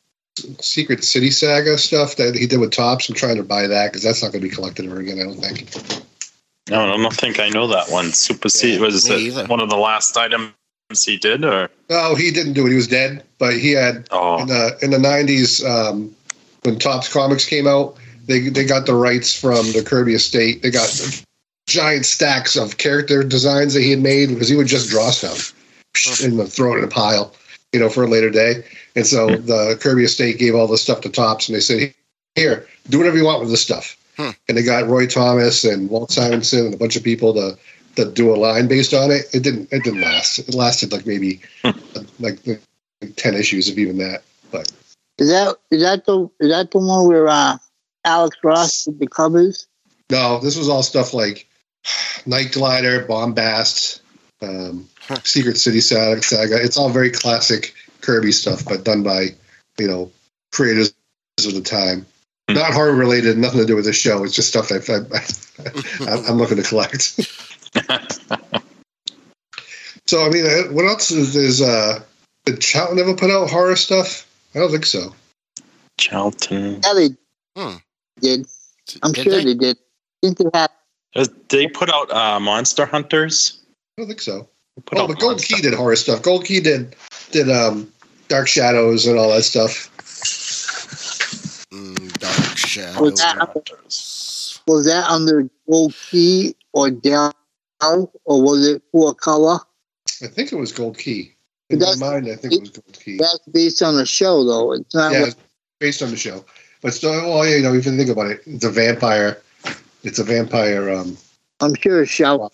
Secret City Saga stuff that he did with Topps. I'm trying to buy that because that's not going to be collected ever again. I don't think. No, I don't think I know that one. Super C Yeah, was it either. one of the last items he did, or No, he didn't do it. He was dead, but he had in oh, the in the '90s um, when Topps Comics came out. They they got the rights from the Kirby estate. They got giant stacks of character designs that he had made because he would just draw stuff and throw it in a pile, you know, for a later day. And so the Kirby estate gave all the stuff to Topps, and they said, "Here, do whatever you want with this stuff." Hmm. And they got Roy Thomas and Walt Simonson and a bunch of people to to do a line based on it. It didn't it didn't last. It lasted like maybe like ten issues of even that. But Is that is that the is that the one where uh, Alex Ross did the covers? no, this was all stuff like (sighs) Night Glider, Bombast, um, Secret City Saga, Saga. It's all very classic Kirby stuff, but done by you know creators of the time. Hmm. Not horror related, nothing to do with the show. It's just stuff that I, I, (laughs) I'm looking to collect. (laughs) So I mean, uh, what else is, is uh, did Charlton ever put out horror stuff? I don't think so. Charlton. Yeah, they Hmm. did. I'm Did sure they? they? did. I think they had. Uh, They put out uh, Monster Hunters. I don't think so. They Put Oh, but Gold Monster- Key did horror stuff. Gold Key did did um, Dark Shadows and all that stuff. Mm, Dark Shadows. Was that, Hunters. was that under Gold Key or Dell, or was it Four Color? I think it was Gold Key. In That's- my mind, I think it was Gold Key. That's based on the show, though. It's not. Yeah, what- it's based on the show. But still, well, you know, if you think about it, it's a vampire. It's a vampire. Um, I'm sure it's show.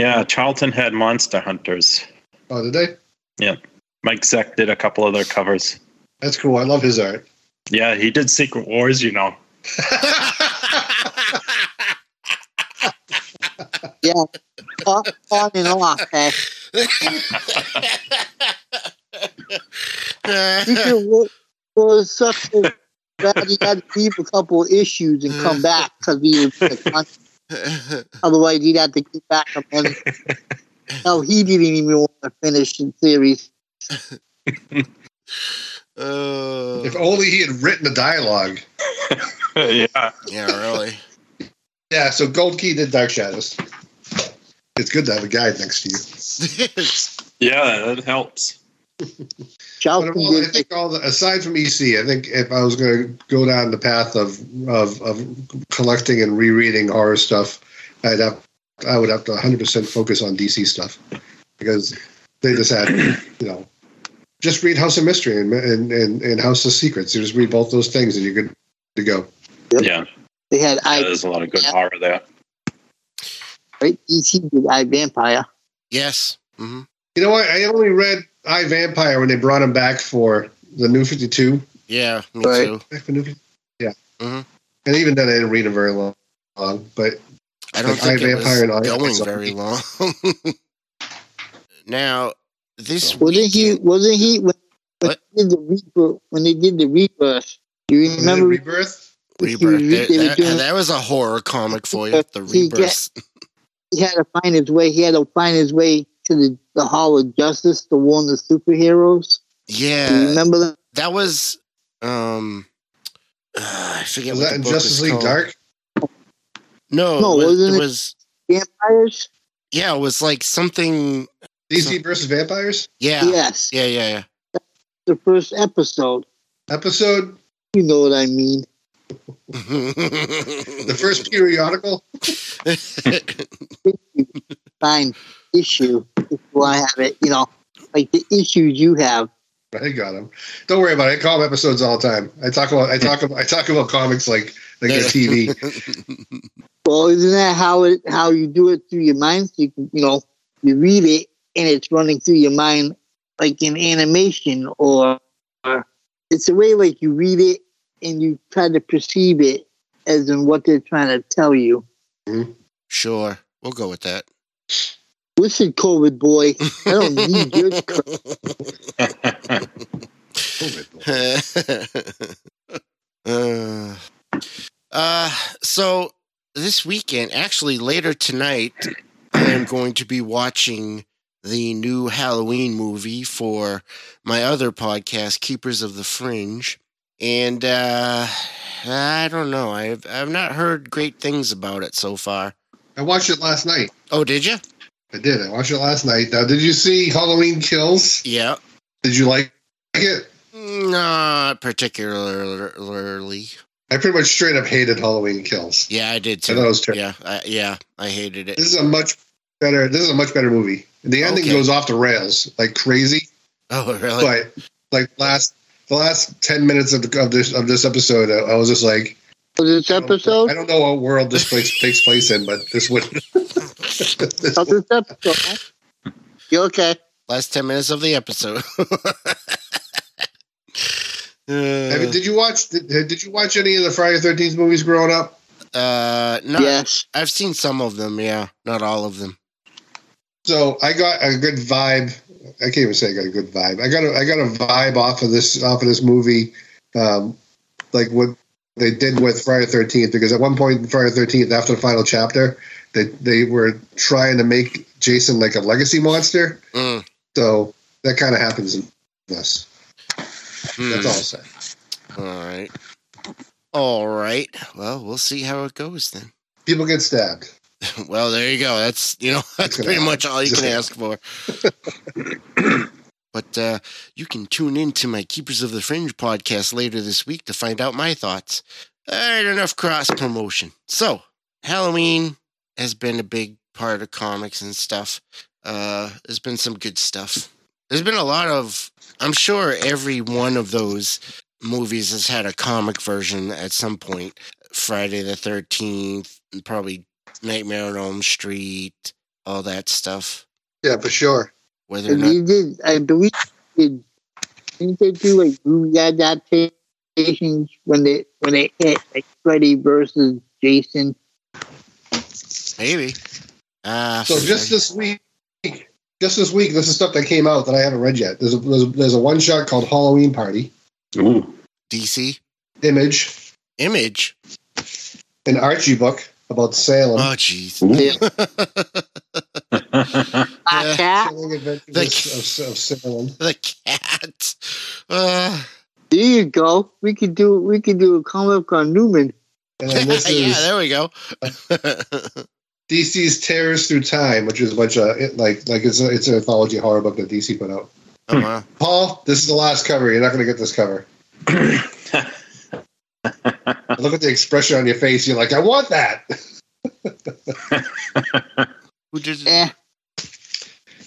Yeah, Charlton had Monster Hunters. oh, did they? Yeah. Mike Zeck did a couple of their covers. That's cool. I love his art. Yeah, he did Secret Wars, you know. (laughs) Yeah, on, on and off. eh? (laughs) Future wa- such a bad he had to leave a couple of issues and come back because he was the con- (laughs) otherwise he'd have to get back up (laughs) and no he didn't even want to finish the series (laughs) Uh, If only he had written the dialogue. yeah. yeah, really. Yeah, so Gold Key did Dark Shadows. It's good to have a guide next to you. Yeah, that helps. But Charlton of I think all the, aside from EC, I think if I was going to go down the path of, of of collecting and rereading horror stuff, I'd have I would have to 100 percent focus on DC stuff because they just had you know just read House of Mystery and and, and, and House of Secrets. You just read both those things and you're good to go. Yeah, they had yeah I there's a lot of good Yeah. horror there. right EC did I Vampire yes. hmm You know what? I only read I Vampire when they brought him back for the New 52. Yeah, me Right. too. Back for New 52. Yeah. Mhm. And even then, I didn't read him very long. long but I don't Like think I, it Vampire and I- was going so- very long. (laughs) now, this wasn't he wasn't he when, when they did the rebirth when they did the rebirth you remember Rebirth? Rebirth. he- That, they that- that was a horror comic for you. The He get- Rebirth. (laughs) he had to find his way. He had to find his way to the, the Hall of Justice, to warn the superheroes. Do you Yeah, remember that? that was. Um, uh, I forget Was what that the in book Justice is League called. Dark? No, No, it was, wasn't it it- was. Vampires? Yeah, it was like something. DC versus Vampires? Yeah, Yes, yeah, yeah, yeah. the first episode. Episode? You know what I mean. (laughs) The first periodical? (laughs) Fine issue. If I have it, you know. like the issues you have. I got them. Don't worry about it. I call them episodes all the time. I talk about I talk about I talk about comics like like they're TV. (laughs) Well, isn't that how it how you do it through your mind? So you can, you know, you read it and it's running through your mind like in animation, or uh, it's a way like you read it and you try to perceive it as in what they're trying to tell you. Mm-hmm. Sure, we'll go with that. Listen, COVID boy, I don't need your (laughs) crap. (laughs) uh, uh, so this weekend, actually later tonight, I am going to be watching the new Halloween movie for my other podcast, Keepers of the Fringe. And uh, I don't know. I've I've not heard great things about it so far. I watched it last night. Oh, did you? I did. I watched it last night. Now, did you see Halloween Kills? Yeah. Did you like it? Not particularly. I pretty much straight up hated Halloween Kills. Yeah, I did too. I thought it was terrible. yeah, I, yeah, I hated it. This is a much better. This is a much better movie. The ending Okay. goes off the rails like crazy, Oh, really? but like last the last ten minutes of, the, of this of this episode, I, I was just like, this episode, I don't know what world this place takes place in, but this would. this (laughs) of this episode. You okay? Last ten minutes of the episode. (laughs) I mean, uh, did you watch? Did, did you watch any of the Friday Thirteenth movies growing up? uh, no, Yes. I've seen some of them. Yeah, not all of them. So I got a good vibe. I can't even say I got a good vibe. I got a I got a vibe off of this off of this movie, um, like what they did with Friday Thirteenth. Because at one point, in Friday Thirteenth, after the final chapter, they they were trying to make Jason like a legacy monster. Mm, So that kind of happens in this. hmm. That's all I'll say. All right. All right. Well, we'll see how it goes then. People get stabbed. (laughs) well, there you go. That's you know (laughs) that's pretty happen. much all you Just can ask for. (laughs) but uh, you can tune in to my Keepers of the Fringe podcast later this week to find out my thoughts. All right, enough cross promotion. So Halloween has been a big part of comics and stuff. Uh, there's been some good stuff. There's been a lot of. I'm sure every one of those movies has had a comic version at some point. Friday the Thirteenth, probably Nightmare on Elm Street, all that stuff. Yeah, for sure. Whether or And not, did, I believe, they did, didn't they do like movie adaptations when they when they hit like Freddy versus Jason? maybe. Ah, So just this week, just this week, this is stuff that came out that I haven't read yet. There's a, there's a, there's a one shot called Halloween Party. Ooh. DC Image, Image. an Archie book about Salem. Oh, jeez. Ah, cat. (laughs) The- of, of Salem. the cat. Uh, There you go. We could do we could do a comic on Newman. And then this (laughs) yeah, there we go. (laughs) DC's Terrors Through Time, which is a bunch of it, like like it's a, it's an anthology horror book that DC put out. oh, wow. Paul, this is the last cover. You're not going to get this cover. Look at the expression on your face. You're like, I want that. Who did it? Eh,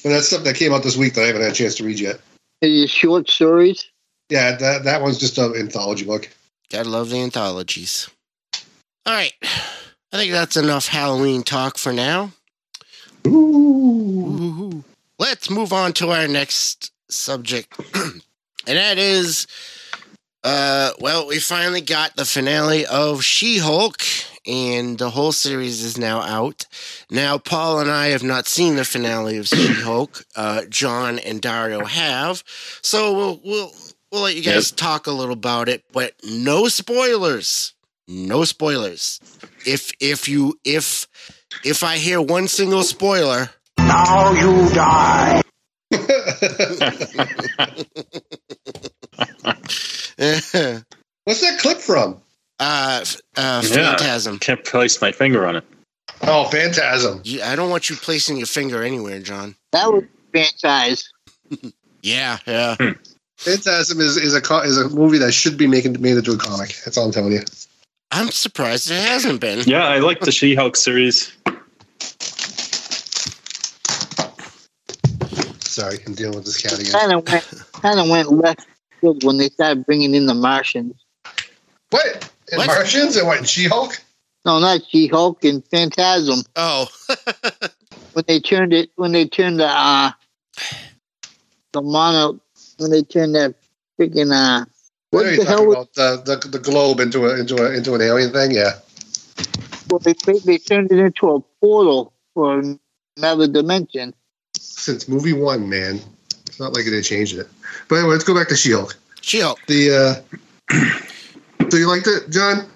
And that's stuff that came out this week that I haven't had a chance to read yet. these short stories. Yeah, that that one's just an anthology book. Gotta love the anthologies. All right. I think that's enough Halloween talk for now. Ooh. Ooh. Let's move on to our next subject. (clears throat) and that is uh well, we finally got the finale of She-Hulk and the whole series is now out. Now Paul and I have not seen the finale of She-Hulk. Uh John and Dario have. So we'll we'll we'll let you guys talk a little about it, but no spoilers. No spoilers. If if you if if I hear one single spoiler, Now you die. (laughs) (laughs) (laughs) uh, What's that clip from? uh, Yeah. Phantasm. Can't place my finger on it. Oh, Phantasm. You- I don't want you placing your finger anywhere, John. That was franchise. (laughs) Yeah, yeah. Phantasm is, is a is a movie that should be making made into a comic. That's all I'm telling you. I'm surprised it hasn't been. Yeah, I like the (laughs) She-Hulk series. Sorry, I'm dealing with this cat again. Kind of went, kind of went left field when they started bringing in the Martians. What? In What? Martians and what? She-Hulk? No, not She-Hulk and Phantasm. Oh, (laughs) When they turned it, when they turned the uh, the mono, when they turned that freaking uh, What what are you the hell? talking Was, about? The, the the globe into a into a into an alien thing? Yeah. well, they they turned it into a portal for another dimension. Since movie one, man, it's not like they changed it. But anyway, let's go back to She-Hulk. She-Hulk. The uh, (clears throat) so you liked it, John?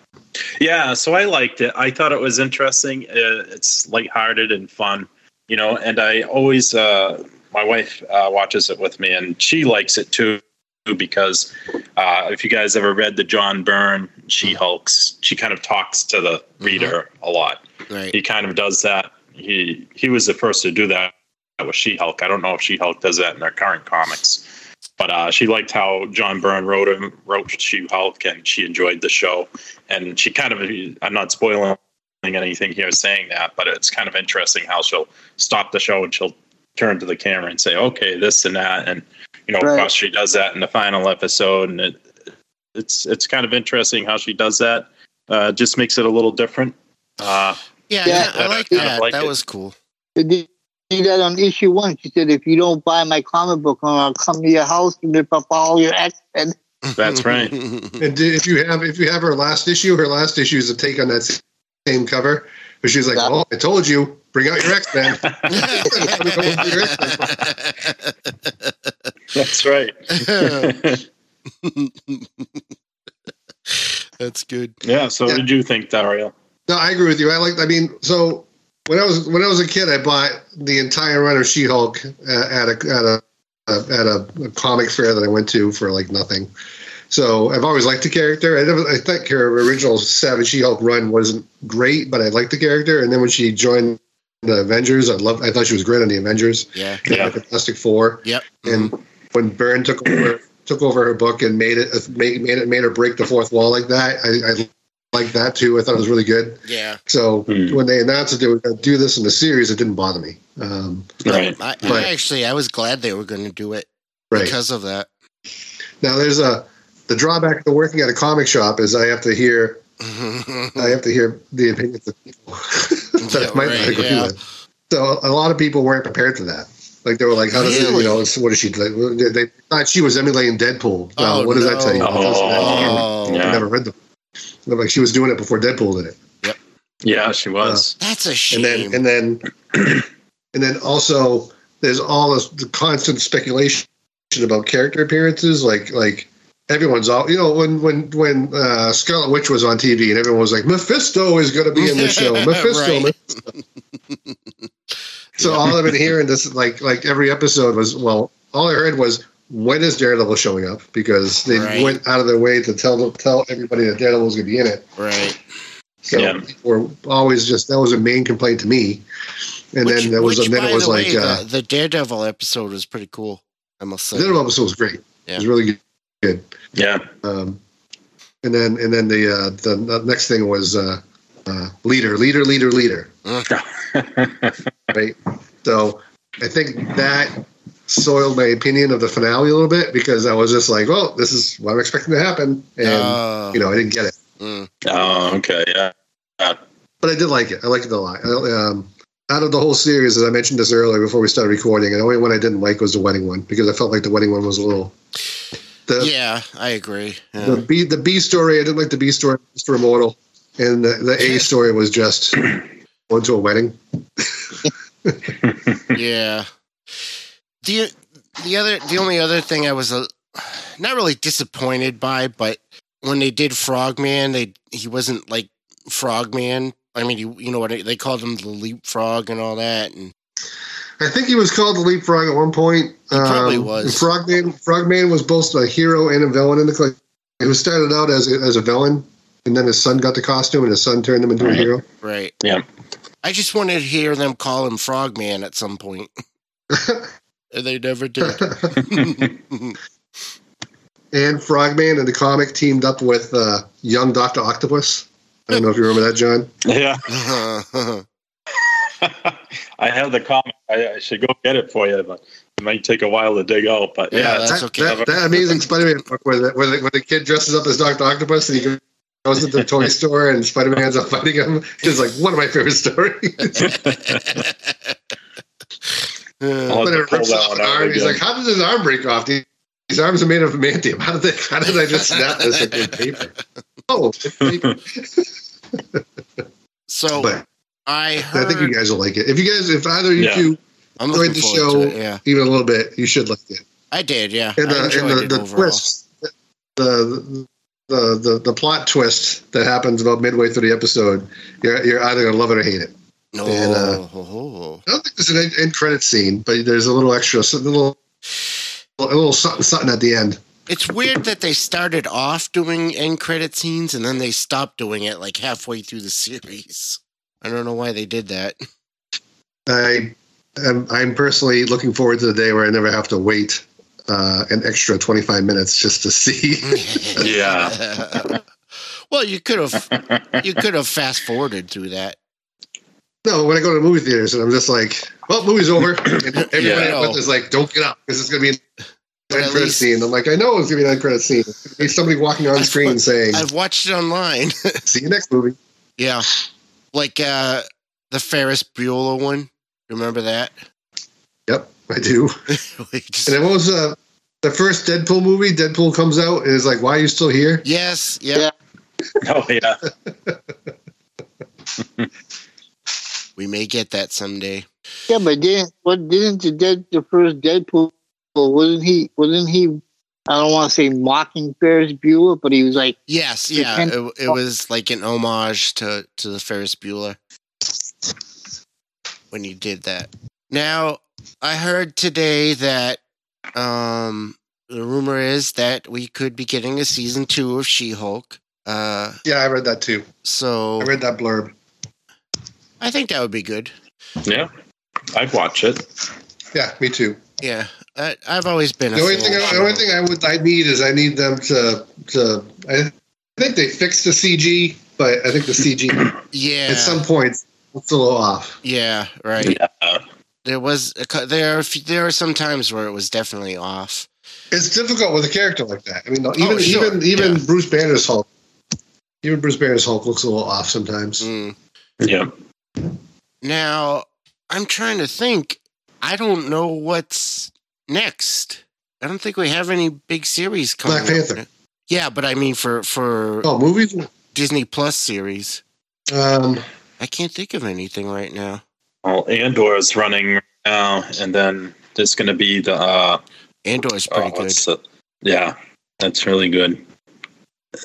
Yeah, so I liked it. I thought it was interesting. Uh, it's lighthearted and fun, you know. And I always, uh, my wife uh, watches it with me, and she likes it too because uh, if you guys ever read the John Byrne She Hulks, she kind of talks to the reader a lot. Right. He kind of does that. He he was the first to do that with She Hulk. I don't know if She Hulk does that in their current comics. But uh, she liked how John Byrne wrote him, wrote She Hulk, and she enjoyed the show. And she kind of, I'm not spoiling anything here saying that, but it's kind of interesting how she'll stop the show and she'll turn to the camera and say, okay, this and that. And, you know, of Right. course, she does that in the final episode. And it, it's, it's kind of interesting how she does that. Uh, just makes it a little different. Uh, Yeah, Yeah. I like that. like that it. was cool. Did do that on issue one. She said, "If you don't buy my comic book, I'll come to your house and rip up all your X Men." That's right. (laughs) And if you have if you have her last issue, her last issue is a take on that same cover. But she's like, Yeah. "Oh, I told you, bring out your X Men." (laughs) That's right. (laughs) That's good. yeah. So, Yeah. what did you think, Dario? No, I agree with you. I like. I mean, so when I was when I was a kid, I bought the entire run of She-Hulk uh, at a at a at a, a comic fair that I went to for like nothing. So I've always liked the character. I never, I think her original Savage She-Hulk run wasn't great, but I liked the character. And then when she joined the Avengers, I loved. I thought she was great on the Avengers. Yeah. Yeah. Like Fantastic Four. Yep. And when Byrne took over took over her book and made it made, made it made her break the fourth wall like that, I, I liked that too. I thought it was really good. Yeah. So Hmm. when they announced that they were going to do this in the series, it didn't bother me. Um, Right. I, But- I actually, I was glad they were going to do it right because of that. now, there's a the drawback to working at a comic shop is I have to hear (laughs) I have to hear the opinions of people (laughs) that Yeah, I might not agree yeah. with. So a lot of people weren't prepared for that. Like they were like, "How does it, you know? it's- What is she? Like, they- they thought she was emulating Deadpool. Oh, Now, what does that no. tell you? Oh, I've yeah. never read them. Like she was doing it before Deadpool did it. Yeah, she was. That's a and shame. then and then (clears throat) and then also there's all this the constant speculation about character appearances like like everyone's all you know when when when uh scarlet witch was on tv and everyone was like mephisto is going to be in the show (laughs) mephisto, Mephisto. (laughs) so all i've been hearing this like like every episode was well all i heard was when is daredevil showing up because they Right. went out of their way to tell tell everybody that daredevil was going to be in it right. so Yeah. we're always just that was a main complaint to me. And Which- then there was which, and then it was the like way, uh, the, the Daredevil episode was pretty cool. I must say. the Daredevil episode was great. Yeah. It was really good. good. Yeah. Um, and then and then the uh, the, the next thing was uh, uh, leader, leader, leader, leader. (laughs) Right. So I think that soiled my opinion of the finale a little bit because I was just like, well, this is what I'm expecting to happen, and Uh, you know, I didn't get it. mm, oh, okay. Yeah. but I did like it. I liked it a lot. I, um, out of the whole series, as I mentioned this earlier before we started recording, and the only one I didn't like was the wedding one because I felt like the wedding one was a little. The yeah, I agree. the B the B story I didn't like the B story Mr. Immortal, and the, the A story was just going to a wedding. (laughs) yeah. The the other the only other thing I was uh, not really disappointed by, but when they did Frogman, they he wasn't like Frogman. I mean, you, you know what they called him the leapfrog and all that, and I think he was called the leapfrog at one point. Um, He probably was. Frogman. Frogman was both a hero and a villain in the clip. He was started out as a, as a villain, and then his son got the costume, and his son turned him into a hero. right. Yeah. I just wanted to hear them call him Frogman at some point. (laughs) and they never (laughs) did. and Frogman in the comic teamed up with uh, young Doctor Octopus. I don't know if you remember that, John. Yeah. (laughs) (laughs) I have the comic. I, I should go get it for you, but It might take a while to dig out, but Yeah, yeah, that's that, okay. that, that amazing Spider-Man book where the, where, the, where the kid dresses up as Doctor Octopus and he goes to the toy store and Spider-Man's up fighting him is like one of my favorite stories. Uh, I'll but have it rips that off one an arm. He's like, how did his arm break off? These these arms are made of adamantium. How did they? How did I just snap this in paper? (laughs) Oh, paper. so but I I think you guys will like it. If you guys, if either of you Yeah. two I'm enjoyed looking the forward show to it. Yeah, even a little bit, you should like it. I did. Yeah, And I the, and it the, the twist, the, the the the plot twist that happens about midway through the episode, you're you're either gonna love it or hate it. No, and, uh, ho, ho. I don't think there's an end, end credit scene, but there's a little extra, a little a little something something at the end. it's weird that they started off doing end credit scenes and then they stopped doing it like halfway through the series. I don't know why they did that. I am I'm personally looking forward to the day where I never have to wait uh, an extra 25 minutes just to see. (laughs) Yeah. well, you could have you could have fast forwarded through that. No, when I go to the movie theaters and I'm just like, well, movie's over. (clears throat) And everybody Yeah. else is like, don't get up because it's going to be an end at credit least- scene. I'm like, I know it's going to be an end credit scene. It's going to be somebody walking on screen saying, I've watched it online. (laughs) see you next movie. yeah, like uh the Ferris Bueller one. Remember that? Yep, I do. Just- (laughs) And it was uh, the first Deadpool movie. Deadpool comes out and is like, why are you still here? yes, yeah. Yeah. (laughs) oh yeah, We may get that someday. Yeah, but didn't what didn't the dead the first Deadpool wasn't he wasn't he I don't want to say mocking Ferris Bueller, but he was like Yes, yeah. It, it was like an homage to to the Ferris Bueller when he did that. Now, I heard today that um the rumor is that we could be getting a season two of She-Hulk. Uh, Yeah, I read that too. so I read that blurb. I think that would be good. yeah. I'd watch it. Yeah, me too. Yeah, I, I've always been. A The only thing, I, the only thing I would, I need is I need them to, to. I think they fixed the CG, but I think the CG yeah, at some points it's a little off. yeah, right. Yeah. There was a, cou- there are there are some times where it was definitely off. It's difficult with a character like that. I mean, even Oh, sure, even even yeah. Bruce Banner's Hulk, even Bruce Banner's Hulk looks a little off sometimes. Mm. Yeah. Now, I'm trying to think. I don't know what's next. I don't think we have any big series coming. Black up. Panther. Yeah, but I mean for for Oh, movies. Disney Plus series, Um, I can't think of anything right now. Well, Andor is running now, and then there's going to be the. Uh, Andor's oh, pretty good. the- yeah, that's really good.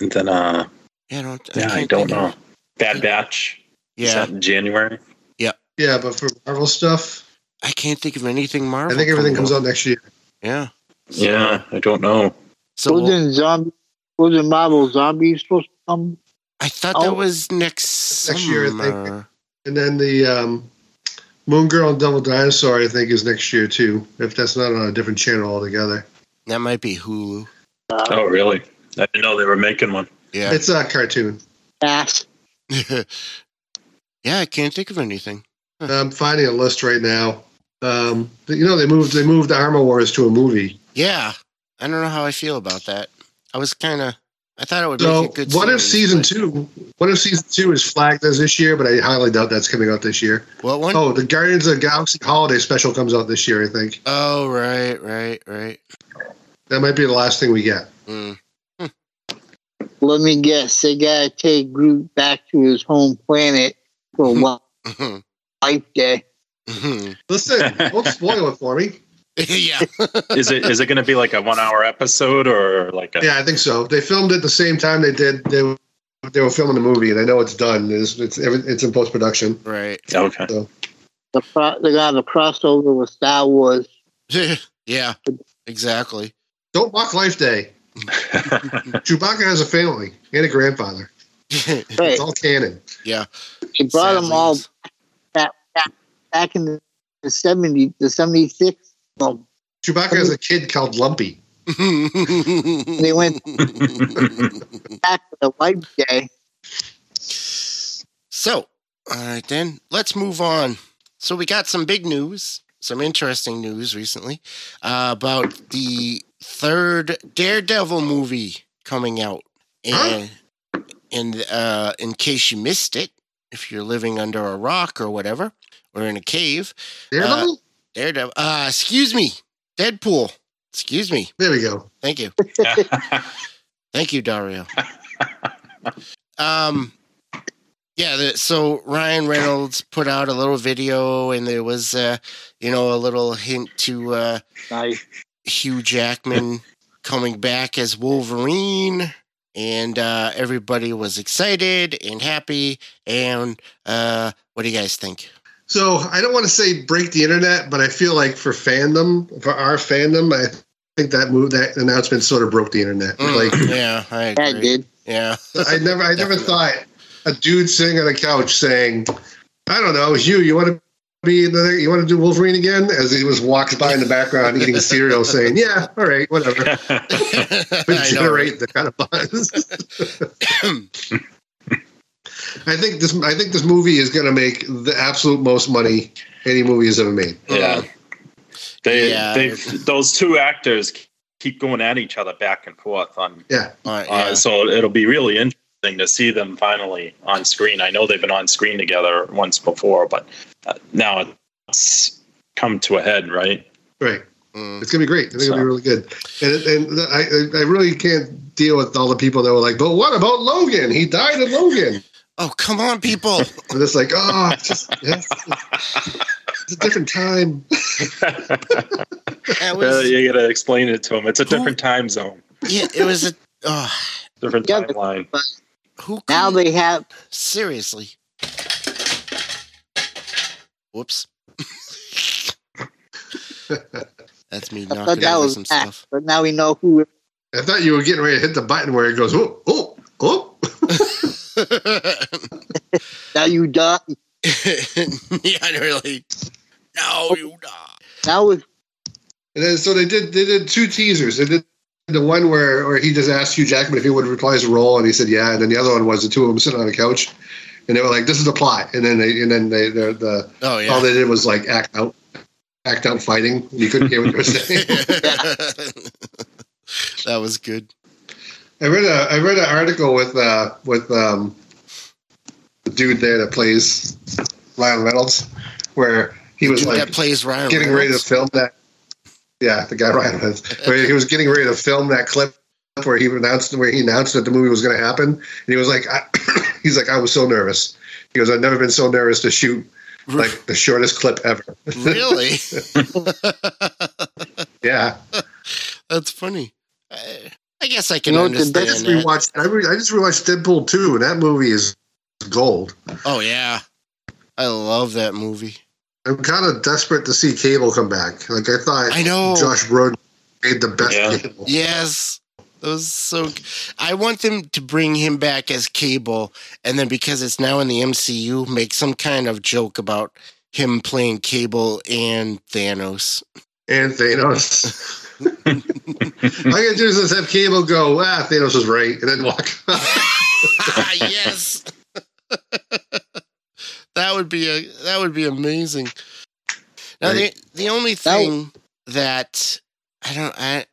And then, uh, Yeah, I don't. yeah, I can't don't think of- know. Bad Batch. Is Yeah, that in January? yeah, yeah, but for Marvel stuff, I can't think of anything Marvel. I think everything comes up. out next year. Yeah. Yeah, I don't know. So wasn't zombie wasn't Marvel zombies supposed to come? I thought Oh. that was next Next year, I think. And then the um, Moon Girl and Devil Dinosaur, I think, is next year too. If that's not on a different channel altogether, That might be Hulu. Uh, Oh, really? I didn't know they were making one. Yeah. it's a cartoon. ass. (laughs) yeah, I can't think of anything. I'm finding a list right now. Um, you know, they moved they moved Armor Wars to a movie. Yeah, I don't know how I feel about that. I was kind of, I thought it would So, make a good. what if season but- two? What if season two is flagged as this year? But I highly doubt that's coming out this year. What one? Oh, the Guardians of the Galaxy Holiday Special comes out this year. I think Oh, right, right, right. that might be the last thing we get. Mm. Let me guess. They gotta take Groot back to his home planet for one life day. Listen, (laughs) don't spoil it for me. yeah. (laughs) Is it is it going to be like a one hour episode or like a? Yeah, I think so. They filmed it the same time they did. They were- they were filming the movie, and I know it's done. It's it's, it's in post production. right. Okay. The pro- they got a crossover with Star Wars. (laughs) yeah. Exactly. Don't mock Life Day. Chewbacca has a family and a grandfather. Right. It's all canon. Yeah. They brought them Sadly, all it's- back, back, back in the, the 70s, the 76. Well, Chewbacca has a kid called Lumpy. (laughs) they went back to the white day. so, all right then, let's move on. So we got some big news. some interesting news recently uh, about the third Daredevil movie coming out. And, and uh, in case you missed it, if you're living under a rock or whatever, or in a cave, Daredevil? Daredevil. Uh, excuse me, Deadpool. Excuse me. there we go. Thank you. (laughs) Thank you, Dario. um, yeah. The, so Ryan Reynolds put out a little video, and there was, uh, you know, a little hint to uh. Hugh Jackman coming back as Wolverine, and uh, everybody was excited and happy. And uh, what do you guys think? So I don't want to say break the internet, but I feel like for fandom, for our fandom, I think that move, that announcement sort of broke the internet. Mm, Like yeah, I That agree. did. Yeah, (laughs) I never, I never thought a dude sitting on a couch saying, "I don't know, you, you want to be in the, you want to do Wolverine again?" As he was walks by in the background eating (laughs) cereal, saying, "Yeah, all right, whatever." (laughs) Would I know, generate the kind of buzz. (clears throat) I think this, I think this movie is going to make the absolute most money any movie has ever made. Yeah. They Yeah. they those two actors keep going at each other back and forth on Yeah, Uh, uh, yeah. so it'll be really interesting to see them finally on screen. I know they've been on screen together once before, but now it's come to a head, right? right. Mm. It's gonna be great. I think it'll be really good. And, and I, I I really can't deal with all the people that were like, "But what about Logan? He died in Logan." Oh, come on, people. (laughs) And it's like, oh, it's just yes, it's a different time. That Uh, was, you got to explain it to them. It's a Who- different time zone, yeah, it was a. Oh, different Yeah, but- timeline. who Now they have seriously? Whoops. That's me (laughs) I knocking that over was some Matt, stuff. but now we know who. I thought you were getting ready to hit the button where it goes, oh, oh, oh. Now you die. (laughs) yeah, really. No, oh. you not. Now it's And then so they did they did two teasers. They did the one where where he just asked Hugh Jackman if he would reprise a role, and he said yeah. And then the other one was the two of them sitting on a couch, and they were like, "This is the plot." And then they and then they the, the Oh all they did was like act out, act out fighting. You couldn't hear what they were (laughs) saying. (laughs) that was good. I read a I read an article with uh with um the dude there that plays Ryan Reynolds, where he was like that plays Ryan. getting ready to film that. Yeah, the guy Ryan Reynolds, where he was getting ready to film that clip where he announced where he announced that the movie was going to happen, and he was like, I, he's like, I was so nervous. He goes, I've never been so nervous to shoot like the shortest clip ever. (laughs) really? (laughs) yeah, That's funny. I, I guess I can You know, the- I understand just that. rewatched. I, re, I just rewatched Deadpool two, and that movie is gold. Oh yeah, I love that movie. I'm kind of desperate to see Cable come back. Like I thought, I know. Josh Brolin made the best Yeah. Cable. Yes. That was so. I want them to bring him back as Cable, and then because it's now in the MCU, make some kind of joke about him playing Cable and Thanos. And Thanos. All I gotta do is just have Cable go, ah, Thanos was right, and then walk. (laughs) Ah, (laughs) yes. (laughs) that would be a that would be amazing. Now Right. the the only That thing that I don't I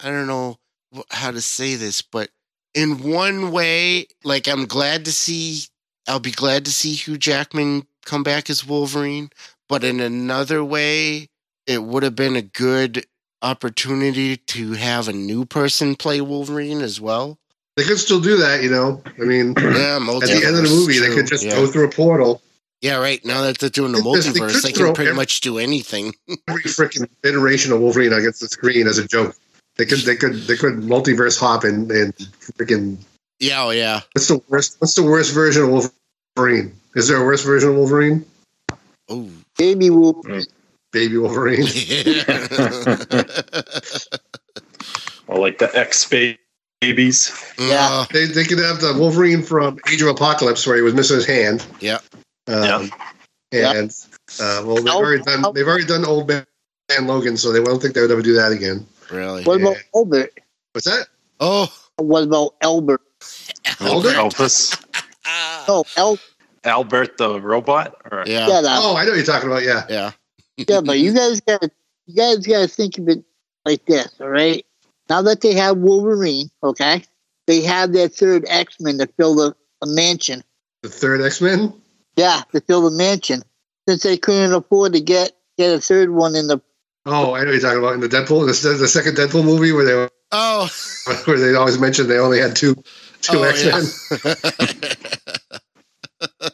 I don't know wh- how to say this, but in one way, like I'm glad to see I'll be glad to see Hugh Jackman come back as Wolverine, but in another way, it would have been a good opportunity to have a new person play Wolverine as well. they could still do that, you know. I mean, (clears throat) Yeah, at the end of the movie, they could just yeah. go through a portal. Yeah, right. Now that they're doing the They they multiverse, could they can pretty every- much do anything. (laughs) Every freaking iteration of Wolverine against the screen as a joke. They could, they could, they could multiverse hop and and freaking. Yeah, oh yeah. What's the worst? What's the worst version of Wolverine? Is there a worse version of Wolverine? Oh. baby will. Baby Wolverine. (laughs) (laughs) Or like the X babies. yeah. They, they could have the Wolverine from Age of Apocalypse where he was missing his hand. Yeah. Um, And uh, well, they've already done they've already done Old Man Logan, so they won't think they would ever do that again. Really? What about Albert? What's that? Oh. What about Albert? Albert? Elvis. (laughs) No, El. Albert the robot? Or, Yeah. Yeah, that. Oh, I know what you're talking about. Yeah, Yeah. Yeah, but you guys got to you guys got to think of it like this, all right? Now that they have Wolverine, okay, they have that third X Men to fill the, the mansion. The third X Men. Yeah, to fill the mansion. Since they couldn't afford to get get a third one in the Oh, I know you're talking about in the Deadpool, the, the second Deadpool movie where they Oh, (laughs) where they always mentioned they only had two two Oh, X Men. yeah. (laughs)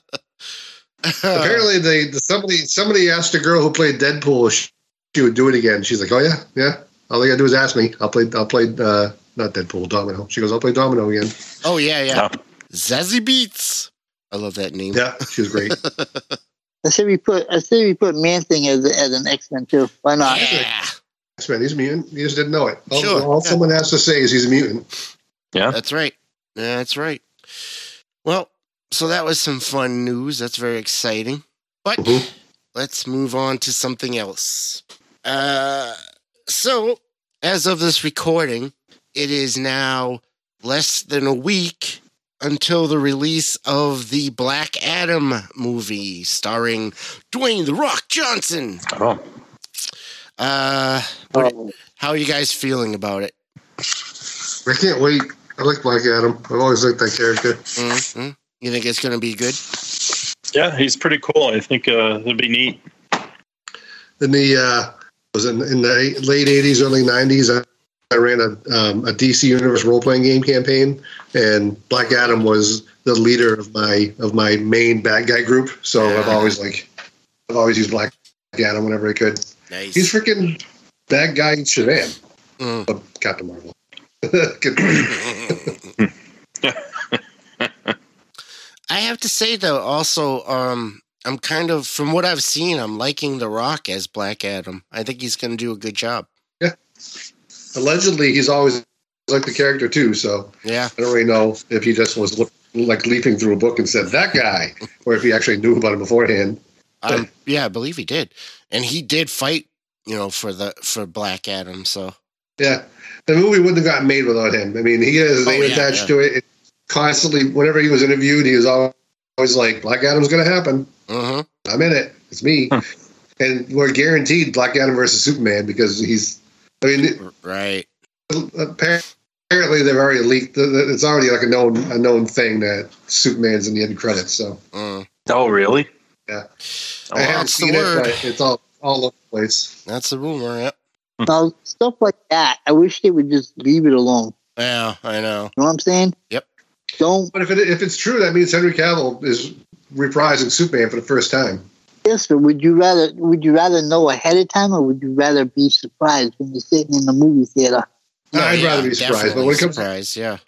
(laughs) Apparently, they somebody somebody asked a girl who played Deadpool if she, she would do it again. She's like, "Oh yeah, yeah. All they gotta do is ask me. I'll play. I'll play. Uh, not Deadpool, Domino." She goes, "I'll play Domino again." oh yeah, yeah. Yeah. Zazie Beetz. I love that name. Yeah, she was great. I said we put I said we put Man Thing as as an X Men too. Why not? Yeah, X Men. He's a mutant. He just didn't know it. All, Sure, all yeah. someone has to say is he's a mutant. Yeah. that's right. That's right. Well, so that was some fun news. That's very exciting. But Mhm. let's move on to something else. Uh, so, as of this recording, it is now less than a week until the release of the Black Adam movie starring Dwayne The Rock Johnson. Oh, Uh, what, Oh, how are you guys feeling about it? I can't wait. I like Black Adam. I've always liked that character. hmm You think it's going to be good? yeah, he's pretty cool. I think uh, it'd be neat. In the uh, was in, in the late '80s, early '90s. I, I ran a um, a DC Universe role playing game campaign, and Black Adam was the leader of my of my main bad guy group. So I've always like I've always used Black Adam whenever I could. Nice. He's freaking bad guy Shazam, Mm. but Captain Marvel. (laughs) (laughs) I have to say though, also, um, I'm kind of from what I've seen, I'm liking The Rock as Black Adam. I think he's going to do a good job. Allegedly, he's always like the character too. So Yeah, I don't really know if he just was look, like leaping through a book and said that guy, or if he actually knew about him beforehand. um, yeah, I believe he did, and he did fight, you know, for the for Black Adam. So Yeah, the movie wouldn't have gotten made without him. I mean, he has a name Oh, yeah, attached yeah. to it. it. Constantly, whenever he was interviewed, he was always, always like, "Black Adam's going to happen. hmm I'm in it. It's me." Huh. And we're guaranteed Black Adam versus Superman because he's. I mean, right. apparently they've already leaked. It's already like a known a known thing that Superman's in the end credits. So Mm. Oh, really? Yeah. Oh, I wow. haven't seen it, but it's all all over the place. That's the rumor. Yep. Now stuff like that, I wish they would just leave it alone. Yeah, I know. You know what I'm saying? Yep. Don't But if it, if it's true, that means Henry Cavill is reprising Superman for the first time. Yes, but would you rather would you rather know ahead of time or would you rather be surprised when you're sitting in the movie theater? No, I'd yeah, rather be surprised, but definitely when it comes surprised, yeah.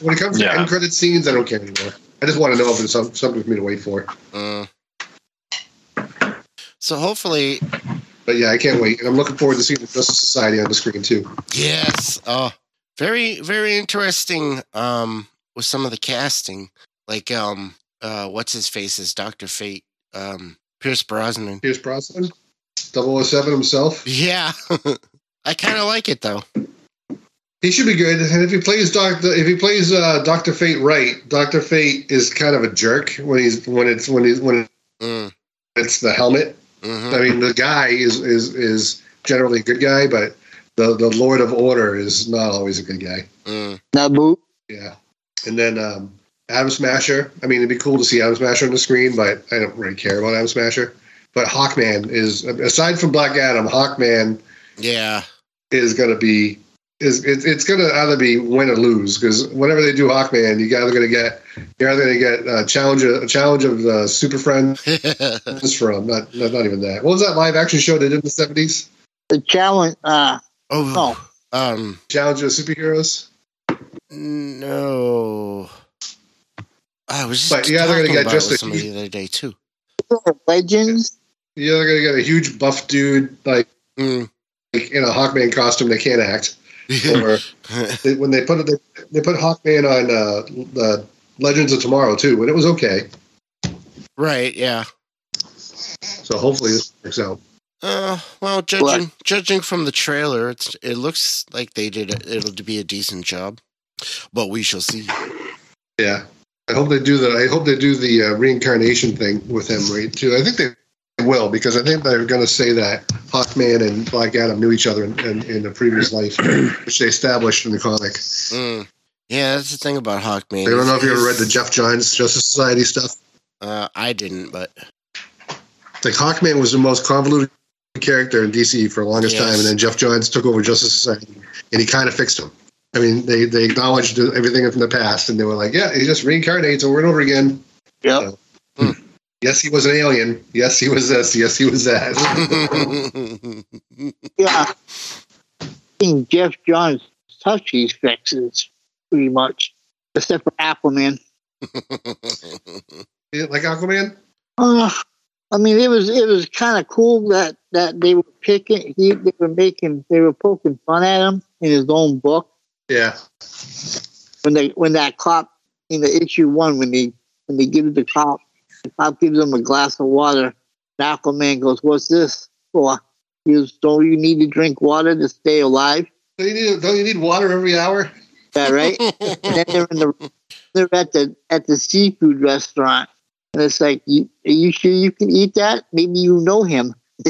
when it comes to Yeah. end credit scenes, I don't care anymore. I just want to know if there's some, something for me to wait for. Mm. So hopefully, But yeah, I can't wait, and I'm looking forward to seeing the Justice Society on the screen too. yes. Oh, very, very interesting. Um, with some of the casting, like um, uh, what's his face is Doctor Fate. Um, Pierce Brosnan. Pierce Brosnan, 007 himself. Yeah, (laughs) I kind of like it though. He should be good, and if he plays Doctor, if he plays uh, Doctor Fate right, Doctor Fate is kind of a jerk when he's when it's when he's when Mm, it's the helmet. hmm I mean, the guy is is is generally a good guy, but the the Lord of Order is not always a good guy. mm. Nabu. Yeah, and then um, Atom Smasher. I mean, it'd be cool to see Atom Smasher on the screen, but I don't really care about Atom Smasher. But Hawkman is aside from Black Adam, Hawkman Yeah, is going to be is it, it's going to either be win or lose because whenever they do Hawkman, you either going to get you're either going to get a challenge a challenge of the Super Friends (laughs) from not, not not even that. What was that live action show they did in the seventies? The challenge uh oh, um, Challenge of superheroes. no. I was just But yeah, they're gonna get about just with a somebody huge- the other day too. legends. You're either going to get a huge buff dude like, Mm. like in a Hawkman costume They can't act, (laughs) or they, when they put it, they, they put Hawkman on uh, the Legends of Tomorrow too, and it was okay. right, yeah. So hopefully this works out. Uh, well, judging judging from the trailer, it's it looks like they did a, it'll be a decent job, but we shall see. Yeah, I hope they do the. I hope they do the uh, reincarnation thing with him right too. I think they will because I think they're going to say that Hawkman and Black Adam knew each other in, in, in a previous life, (clears throat) which they established in the comic. Mm. Yeah, that's the thing about Hawkman. I don't know if you ever read the Geoff Johns Justice Society stuff. Uh, I didn't, but Like Hawkman was the most convoluted character in DC for the longest Yes. time, and then Geoff Johns took over Justice Society, and he kind of fixed him. I mean, they they acknowledged everything from the past, and they were like, "Yeah, he just reincarnates over and over again." Yep. Yes, he was an alien. Yes, he was this. Yes, he was that. (laughs) Yeah. I think Geoff Johns touched these fixes pretty much, except for Aquaman. (laughs) Like Aquaman. Uh, I mean, it was it was kind of cool that that they were picking, he, they were making, they were poking fun at him in his own book Yeah, when they when that cop in the issue one when they when they give the cop the cop gives him a glass of water. And Aquaman goes, "What's this for?" He goes, "Don't you need to drink water to stay alive?" don't you need don't you need water every hour? Yeah, right. (laughs) and then they're in the they're at the at the seafood restaurant, and it's like, you, "Are you sure you can eat that? Maybe you know him." (laughs) (laughs)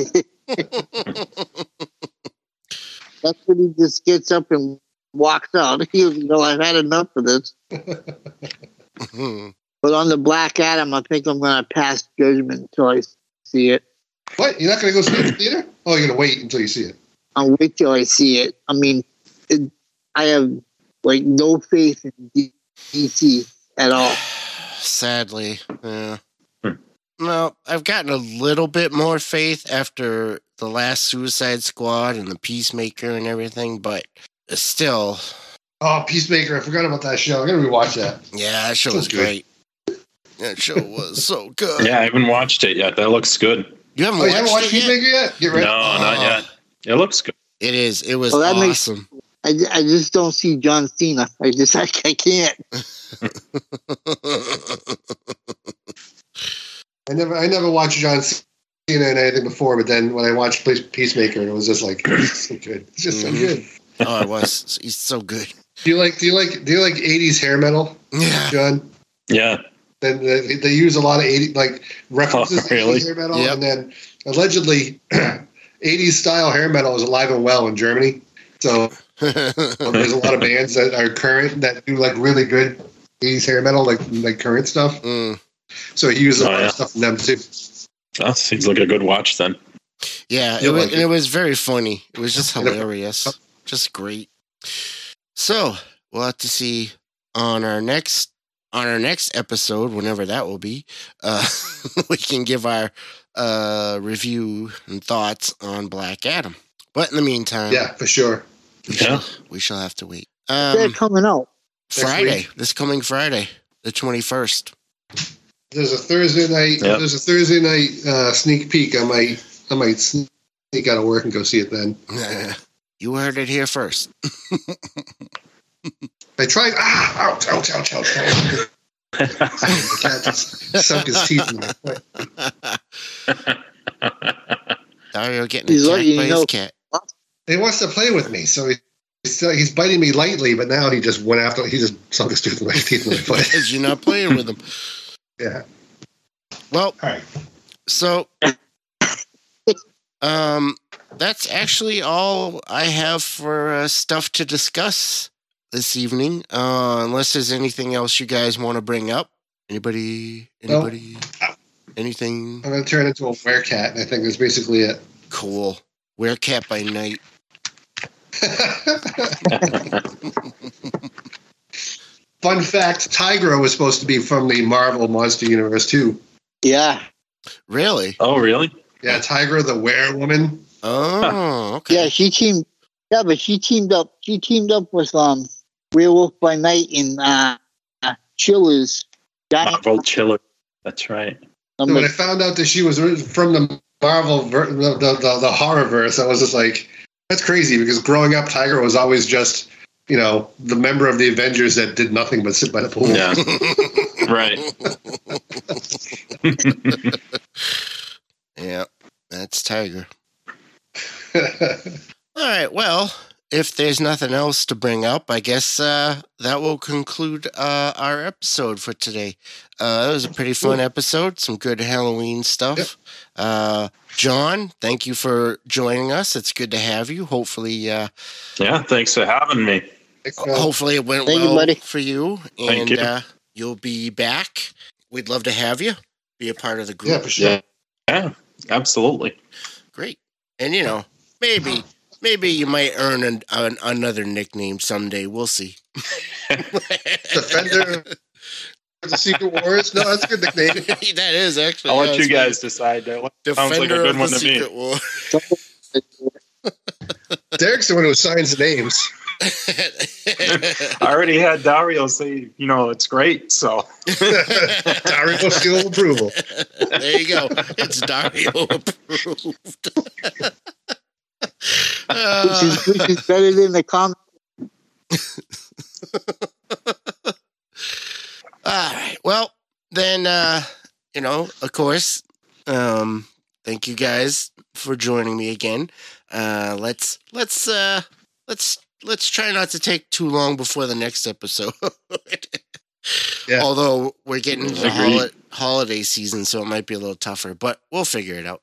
That's when he just gets up and walks out. (laughs) He goes, "No, I've had enough of this." (laughs) But on the Black Adam, I think I'm going to pass judgment until I see it. What? You're not going to go see it in the theater? Oh, you're going to wait until you see it. I'll wait till I see it. I mean, it, I have like no faith in D- DC at all. Sadly, yeah. Hmm. Well, I've gotten a little bit more faith after the last Suicide Squad and the Peacemaker and everything, but still, Oh, Peacemaker! I forgot about that show. I'm going to rewatch that. yeah, that show was great. That show was so (laughs) good. Yeah, I haven't watched it yet. That looks good. You haven't Oh, you watched haven't watched it yet? Peacemaker yet? Get ready. No, not Oh. yet. It looks good. It is. It was Well, that makes- awesome. I, I just don't see John Cena. I just I, I can't. (laughs) I never, I never watched John Cena in anything before, but then when I watched Peacemaker, it was just like (clears throat) so good. It's just so Mhm. good. Oh, it was. He's so good. Do you like? Do you like? Do you like '80s hair metal, Yeah. Jon? Yeah. Then they, they use a lot of 80 like references Oh, really? to hair metal, Yep. and then allegedly (clears throat) 80s style hair metal is alive and well in Germany. So (laughs) there's a lot of bands that are current that do like really good 80s hair metal, like like current stuff. Mm. So he uses a Oh, lot yeah. of stuff from them too. That seems like a good watch then. Yeah, it You'll was, like it. it was very funny. It was just hilarious. Just great. So we'll have to see on our next on our next episode, whenever that will be, uh, (laughs) we can give our uh, review and thoughts on Black Adam. But in the meantime, Yeah, for sure. we, Yeah. shall, we shall have to wait. They're Um, coming out. Friday, this coming Friday, the twenty first. There's a Thursday night. Yep. There's a Thursday night uh, sneak peek. I might I might sneak out of work and go see it then. (laughs) you heard it here first. (laughs) I tried. Ah, ouch, ouch, ouch, ouch. ouch. the cat just sunk his teeth in my Dario getting He's attacked lucky, by you his know- cat. He wants to play with me, so he, he's, still, he's biting me lightly, but now he just went after. He just sunk his tooth in my (laughs) teeth in my (laughs) foot. Because you're not playing with him. Yeah. Well, All right. So, um, that's actually all I have for uh, stuff to discuss this evening. Uh, unless there's anything else you guys want to bring up. Anybody? No. Anybody? Anything I'm gonna turn into a werecat, and I think that's basically it. cool? Wear cat by night. (laughs) Fun fact: Tigra was supposed to be from the Marvel Monster Universe too. Yeah, Really? oh, really? Yeah, Tigra, the werewoman. Oh, okay. yeah. She teamed. Yeah, but she teamed up. She teamed up with um Werewolf by Night in uh, uh Chillers. Giant. Marvel Chiller. That's right. I'm So when I found out that she was from the Marvel, ver- the, the, the, the horror verse, I was just like, that's crazy because growing up, Tiger was always just, you know, the member of the Avengers that did nothing but sit by the pool. Yeah. (laughs) right. (laughs) yeah, that's Tiger. (laughs) All right. Well, if if there's nothing else to bring up, I guess uh, that will conclude uh, our episode for today. Uh, it was a pretty fun episode. Some good Halloween stuff. Yep. Uh, Jon, thank you for joining us. It's good to have you. Hopefully, uh, Yeah, thanks for having me. Hopefully it went Thank you, well buddy. for you, Thank and you. Uh, you'll be back. We'd love to have you be a part of the group. yeah, for sure. Yeah, absolutely. Great. And you know, maybe maybe you might earn an, an, another nickname someday. We'll see. (laughs) Defender of the Secret Wars. No, that's a good nickname. (laughs) that is actually. I'll let you it's guys decide. That funny. sounds like a good of one to me. War. (laughs) Derrick's the one who signs the names. I already had Dario say, you know, it's great. So Dario seal approval. there you go. It's Dario approved. Which is, which is better than the comic. (laughs) All right. Well, then, uh, you know, of course, um, thank you guys for joining me again. Uh, let's let's uh, let's let's try not to take too long before the next episode. (laughs) Yeah. Although we're getting into the Agreed. holi- holiday season, so it might be a little tougher, but we'll figure it out.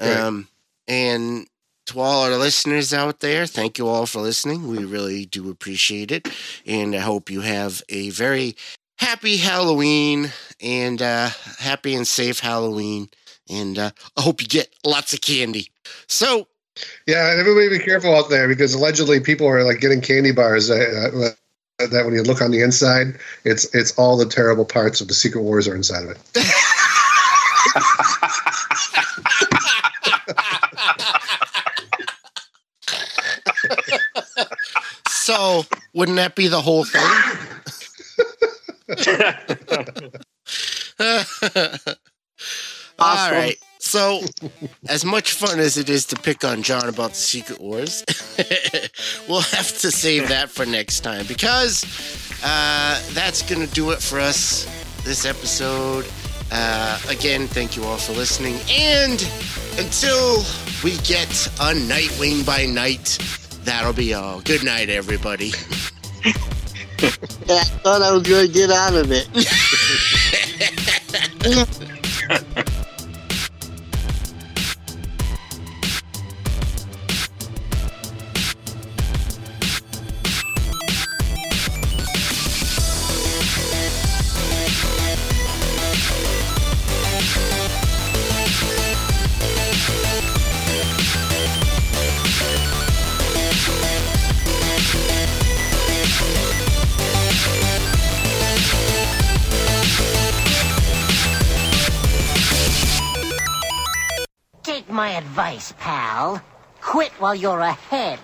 Right. Um, and to all our listeners out there, thank you all for listening. We really do appreciate it. And I hope you have a very happy Halloween and uh, happy and safe Halloween. And uh, I hope you get lots of candy. So, Yeah, and everybody be careful out there because allegedly people are like getting candy bars that, uh, that when you look on the inside, it's it's all the terrible parts of the Secret Wars are inside of it. (laughs) so wouldn't that be the whole thing? (laughs) All right. So, as much fun as it is to pick on Jon about the Secret Wars, (laughs) we'll have to save that for next time because uh, that's going to do it for us this episode. Uh, again, thank you all for listening. And until we get a Nightwing by night, that'll be all. Good night, everybody. I thought I was going to get out of it. (laughs) Take my advice, pal. Quit while you're ahead.